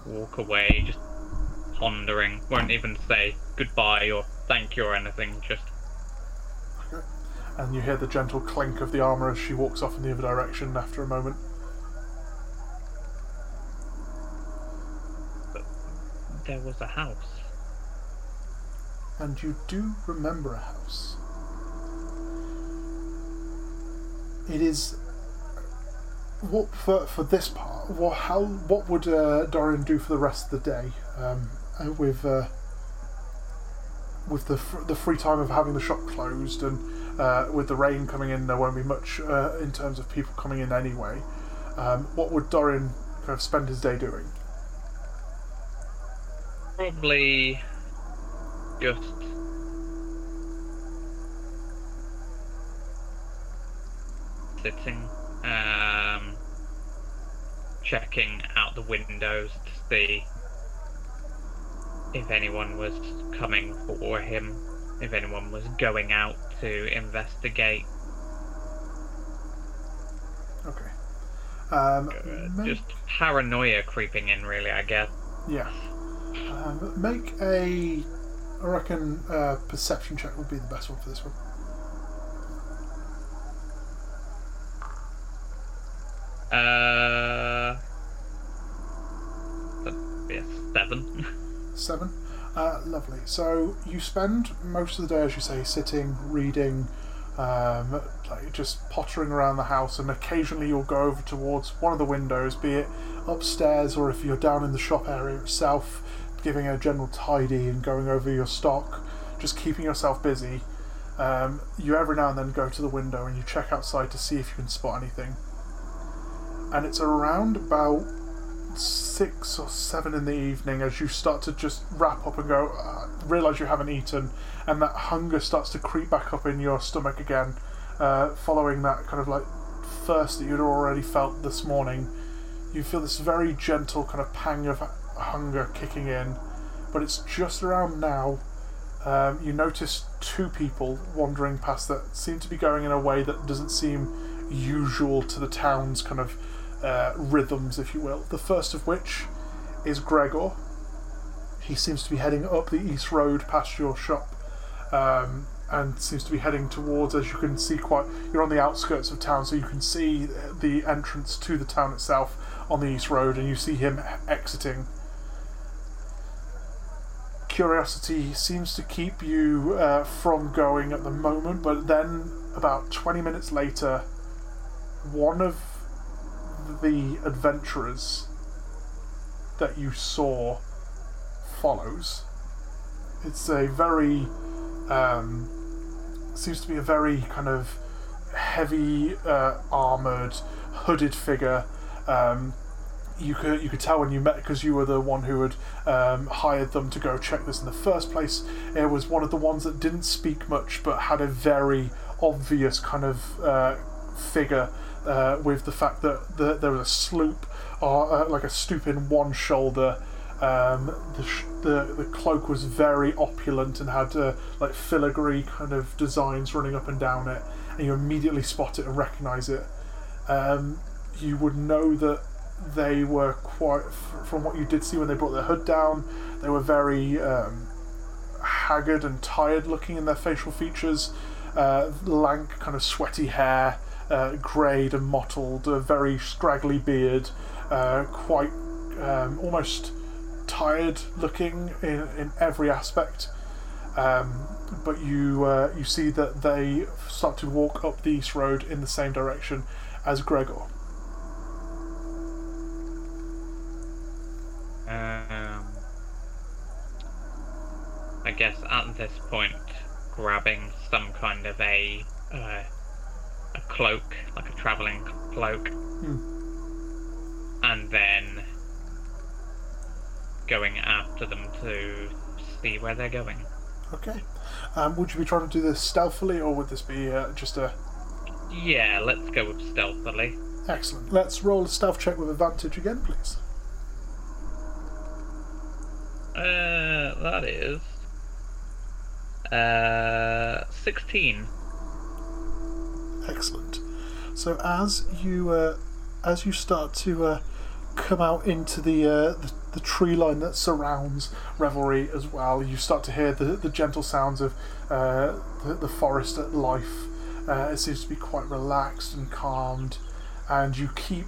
walk away, just pondering. Won't even say goodbye or thank you or anything. Just And you hear the gentle clink of the armour as she walks off in the other direction after a moment. there was a house. And you do remember a house. It is what for for this part. What how what would uh, Dorian do for the rest of the day um, with uh, with the fr- the free time of having the shop closed and uh, with the rain coming in, there won't be much uh, in terms of people coming in anyway. Um, what would Dorian kind of spend his day doing? Probably just sitting, um, checking out the windows to see if anyone was coming for him, if anyone was going out to investigate. Okay. Um, Uh, just paranoia creeping in, really, I guess. Yeah. Um, make a. I reckon uh, perception check would be the best one for this one. Uh, that'd be a seven. Seven. Uh, lovely. So you spend most of the day, as you say, sitting, reading, um, like just pottering around the house, and occasionally you'll go over towards one of the windows, be it upstairs or if you're down in the shop area itself, giving a general tidy and going over your stock, just keeping yourself busy. Um, you every now and then go to the window and you check outside to see if you can spot anything. And it's around about six or seven in the evening as you start to just wrap up and go, uh, realize you haven't eaten, and that hunger starts to creep back up in your stomach again, uh, following that kind of like thirst that you'd already felt this morning. You feel this very gentle kind of pang of hunger kicking in, but it's just around now. Um, you notice two people wandering past that seem to be going in a way that doesn't seem usual to the town's kind of uh, rhythms, if you will. The first of which is Gregor. He seems to be heading up the east road past your shop, um, and seems to be heading towards. As you can see, quite you're on the outskirts of town, so you can see the entrance to the town itself on the east road, and you see him exiting. Curiosity seems to keep you uh, from going at the moment, but then about 20 minutes later, one of the adventurers that you saw follows. It's a very um, seems to be a very kind of heavy uh, armored, hooded figure. Um, you could you could tell when you met because you were the one who had um, hired them to go check this in the first place. It was one of the ones that didn't speak much but had a very obvious kind of uh, figure uh, with the fact that the, there was a sloop or uh, like a stoop in one shoulder. Um, the, sh- the the cloak was very opulent and had uh, like filigree kind of designs running up and down it, and you immediately spot it and recognize it. Um, you would know that they were quite, from what you did see when they brought their hood down, they were very um, haggard and tired looking in their facial features. Uh, lank, kind of sweaty hair, uh, greyed and mottled, a very scraggly beard, uh, quite um, almost tired looking in, in every aspect. Um, but you uh, you see that they start to walk up the east road in the same direction as Gregor. Um, I guess at this point, grabbing some kind of a uh, a cloak, like a traveling cloak, and then going after them to see where they're going. Okay. Um, would you be trying to do this stealthily, or would this be uh, just a Yeah, let's go with stealthily. excellent? Let's roll a stealth check with advantage again, please. Uh, that is uh sixteen. Excellent. So as you uh, as you start to uh, come out into the, uh, the the tree line that surrounds Revelry as well, you start to hear the, the gentle sounds of uh, the, the forest at life. Uh, it seems to be quite relaxed and calmed, and you keep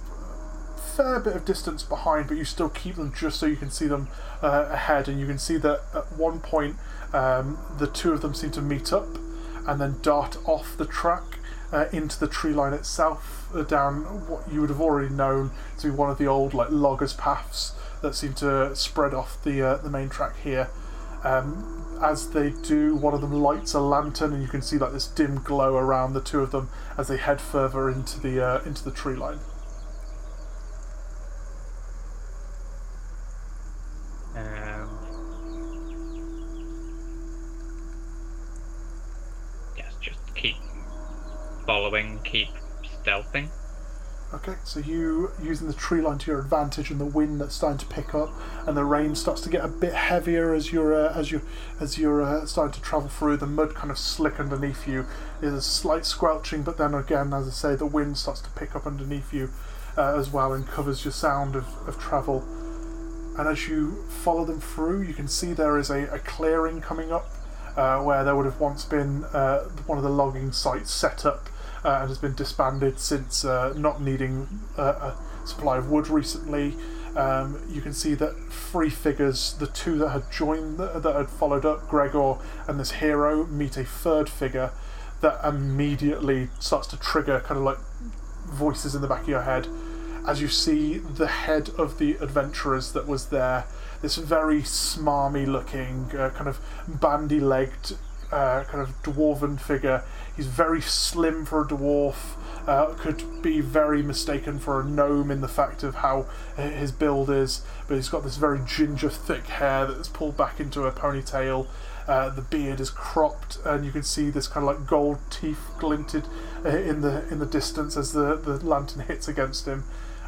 a fair bit of distance behind, but you still keep them just so you can see them uh, ahead. And you can see that at one point um, the two of them seem to meet up and then dart off the track uh, into the tree line itself, uh, down what you would have already known to be one of the old like loggers' paths that seem to spread off the uh, the main track here. Um, as they do, one of them lights a lantern, and you can see like this dim glow around the two of them as they head further into the uh, into the tree line. Um, yes, just keep following, keep stealthing. Okay, so you using the tree line to your advantage, and the wind that's starting to pick up, and the rain starts to get a bit heavier as you're uh, as you as you're uh, starting to travel through. The mud kind of slick underneath you. There's a slight squelching, but then again, as I say, the wind starts to pick up underneath you uh, as well and covers your sound of, of travel. And as you follow them through, you can see there is a, a clearing coming up uh, where there would have once been uh, one of the logging sites set up uh, and has been disbanded since uh, not needing uh, a supply of wood recently. Um, you can see that three figures, the two that had joined, that had followed up, Gregor and this hero, meet a third figure that immediately starts to trigger kind of like voices in the back of your head as you see the head of the adventurers that was there. This very smarmy looking, uh, kind of bandy legged, uh, kind of dwarven figure. He's very slim for a dwarf, uh, could be very mistaken for a gnome in the fact of how his build is, but he's got this very ginger thick hair that's pulled back into a ponytail. Uh, the beard is cropped, and you can see this kind of like gold teeth glinted uh, in the in the distance as the, the lantern hits against him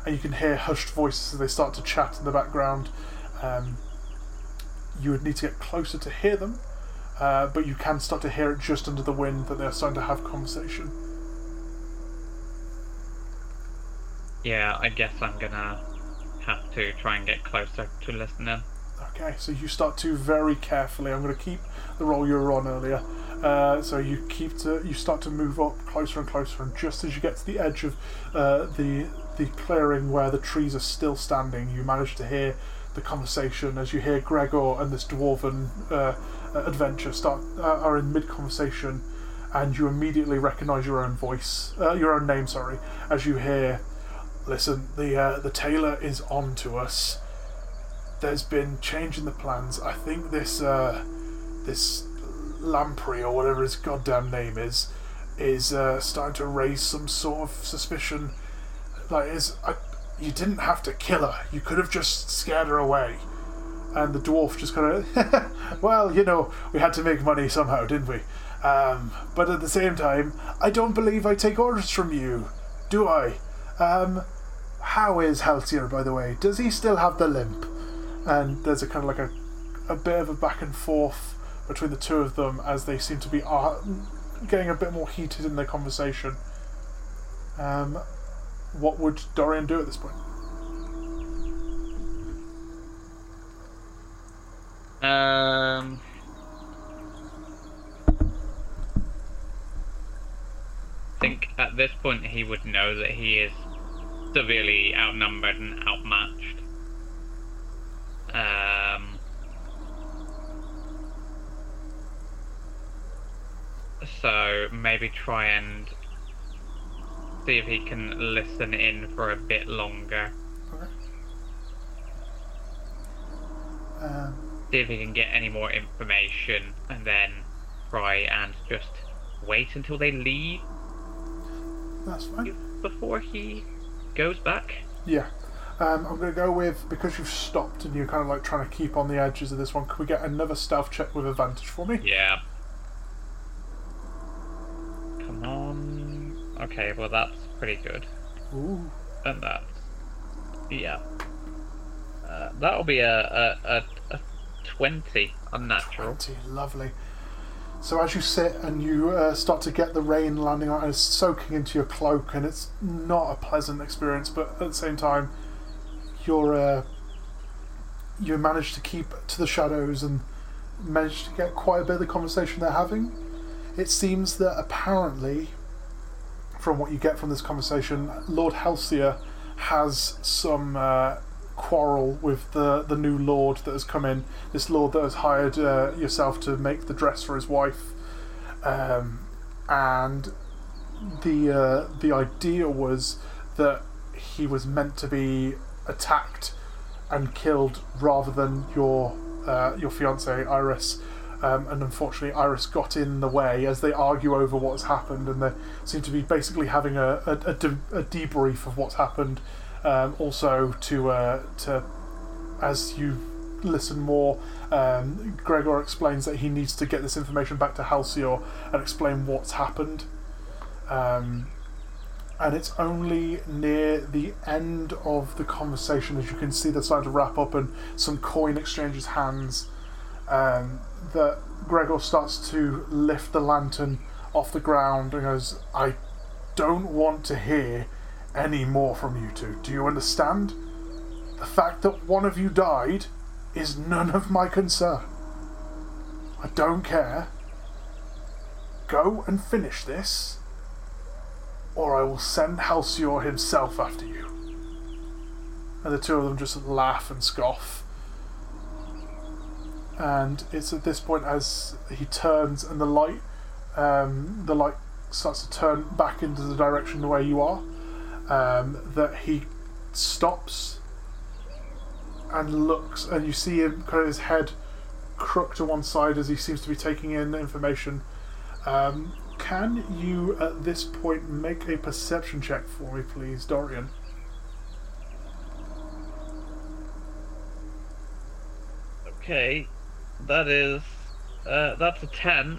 and you can hear hushed voices as they start to chat in the background. Um, you would need to get closer to hear them, uh, but you can start to hear it just under the wind that they're starting to have conversation. Yeah, I guess I'm gonna have to try and get closer to listening. Okay, so you start to very carefully. I'm going to keep the roll you were on earlier. Uh, so you keep to you start to move up closer and closer, and just as you get to the edge of uh, the the clearing where the trees are still standing, you manage to hear the conversation as you hear Gregor and this dwarven uh, adventure start uh, are in mid conversation, and you immediately recognise your own voice, uh, your own name, sorry, as you hear. Listen, the uh, the tailor is on to us. There's been change in the plans. I think this uh, this Lamprey or whatever his goddamn name is is uh, starting to raise some sort of suspicion. Like, is I, you didn't have to kill her. You could have just scared her away. And the dwarf just kind of, well, you know, we had to make money somehow, didn't we? Um, but at the same time, I don't believe I take orders from you, do I? Um, how is Halcyon, by the way? Does he still have the limp? And there's a kind of like a, a bit of a back and forth between the two of them as they seem to be uh, getting a bit more heated in their conversation. Um, what would Dorian do at this point? Um. I think at this point he would know that he is severely outnumbered and outmatched. Um. So maybe try and see if he can listen in for a bit longer. Okay. Um, See if he can get any more information and then try and just wait until they leave that's fine. before he goes back. Yeah. Um, I'm going to go with because you've stopped and you're kind of like trying to keep on the edges of this one. Can we get another stealth check with advantage for me? Yeah. Come on. Okay, well that's pretty good. Ooh. And that's yeah. Uh, that'll be a, a, a, a twenty unnatural. 20, lovely. So as you sit and you uh, start to get the rain landing on, and it's soaking into your cloak, and it's not a pleasant experience, but at the same time, you're uh, you manage to keep to the shadows and manage to get quite a bit of the conversation they're having. It seems that apparently, from what you get from this conversation, Lord Halcyon has some uh, quarrel with the the new lord that has come in. This lord that has hired uh, yourself to make the dress for his wife, um, and the uh, the idea was that he was meant to be attacked and killed rather than your uh, your fiance Iris. Um, and unfortunately, Iris got in the way as they argue over what's happened, and they seem to be basically having a, a, a, de- a debrief of what's happened. Um, also, to uh, to as you listen more, um, Gregor explains that he needs to get this information back to Halcyon and explain what's happened. Um, and it's only near the end of the conversation, as you can see, they're starting to wrap up and some coin exchanges hands, um, that Gregor starts to lift the lantern off the ground and goes, I don't want to hear any more from you two. Do you understand? The fact that one of you died is none of my concern. I don't care. Go and finish this, or I will send Halcyon himself after you. And the two of them just laugh and scoff. And it's at this point as he turns and the light, um, the light starts to turn back into the direction the way you are, um, that he stops and looks, and you see him kind of his head crooked to one side as he seems to be taking in information. Um, can you at this point make a perception check for me, please, Dorian? Okay, that is uh, that's a ten.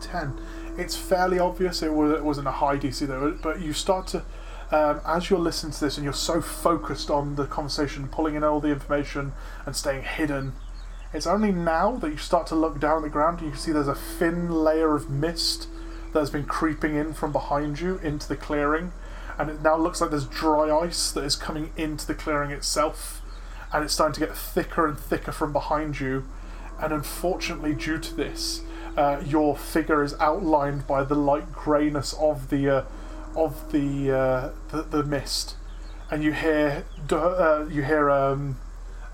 10. It's fairly obvious it, was, it wasn't a high DC though, but you start to, um, as you're listening to this and you're so focused on the conversation, pulling in all the information and staying hidden, it's only now that you start to look down at the ground and you can see there's a thin layer of mist that has been creeping in from behind you into the clearing. And it now looks like there's dry ice that is coming into the clearing itself. And it's starting to get thicker and thicker from behind you. And unfortunately, due to this, uh, your figure is outlined by the light greyness of the uh, of the, uh, the the mist, and you hear uh, you hear um,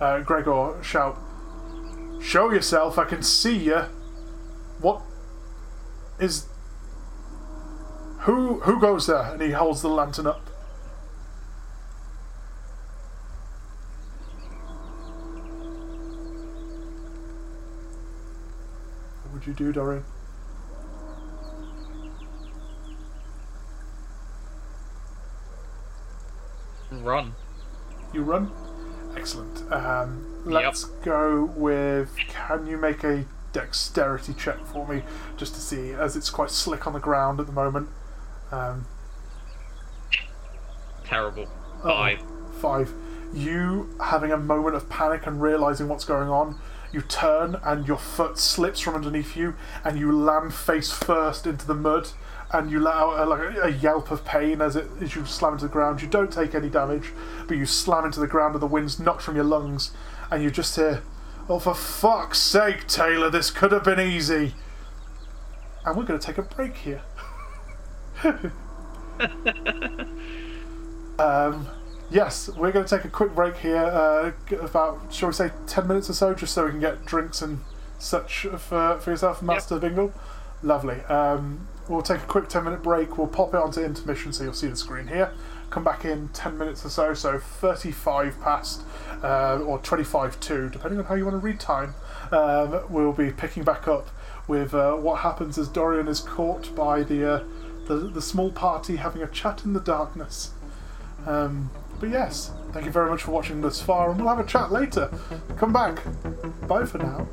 uh, Gregor shout, "Show yourself! I can see you." What is? Who who goes there? And he holds the lantern up. What would you do, Run. You run? Excellent. Um, let's go with. Can you make a dexterity check for me just to see, as it's quite slick on the ground at the moment? Um, Terrible. oh, Five. Five. You having a moment of panic and realizing what's going on, you turn and your foot slips from underneath you, and you land face first into the mud, and you let out a, like a, a yelp of pain as it as you slam into the ground. You don't take any damage, but you slam into the ground, and the wind's knocked from your lungs, and you just hear, "Oh, for fuck's sake, Tailor! This could have been easy." And we're going to take a break here. Um, yes, we're going to take a quick break here, uh, about, shall we say, 10 minutes or so, just so we can get drinks and such for, for yourself, Master Bingle. Lovely. Um, we'll take a quick 10 minute break, we'll pop it onto intermission so you'll see the screen here. Come back in 10 minutes or so, so 35 past, uh, or 25 to, depending on how you want to read time. Um, we'll be picking back up with uh, what happens as Dorian is caught by the, uh, the, the small party having a chat in the darkness. Um, but yes, thank you very much for watching this far, and we'll have a chat later. Come back. Bye for now.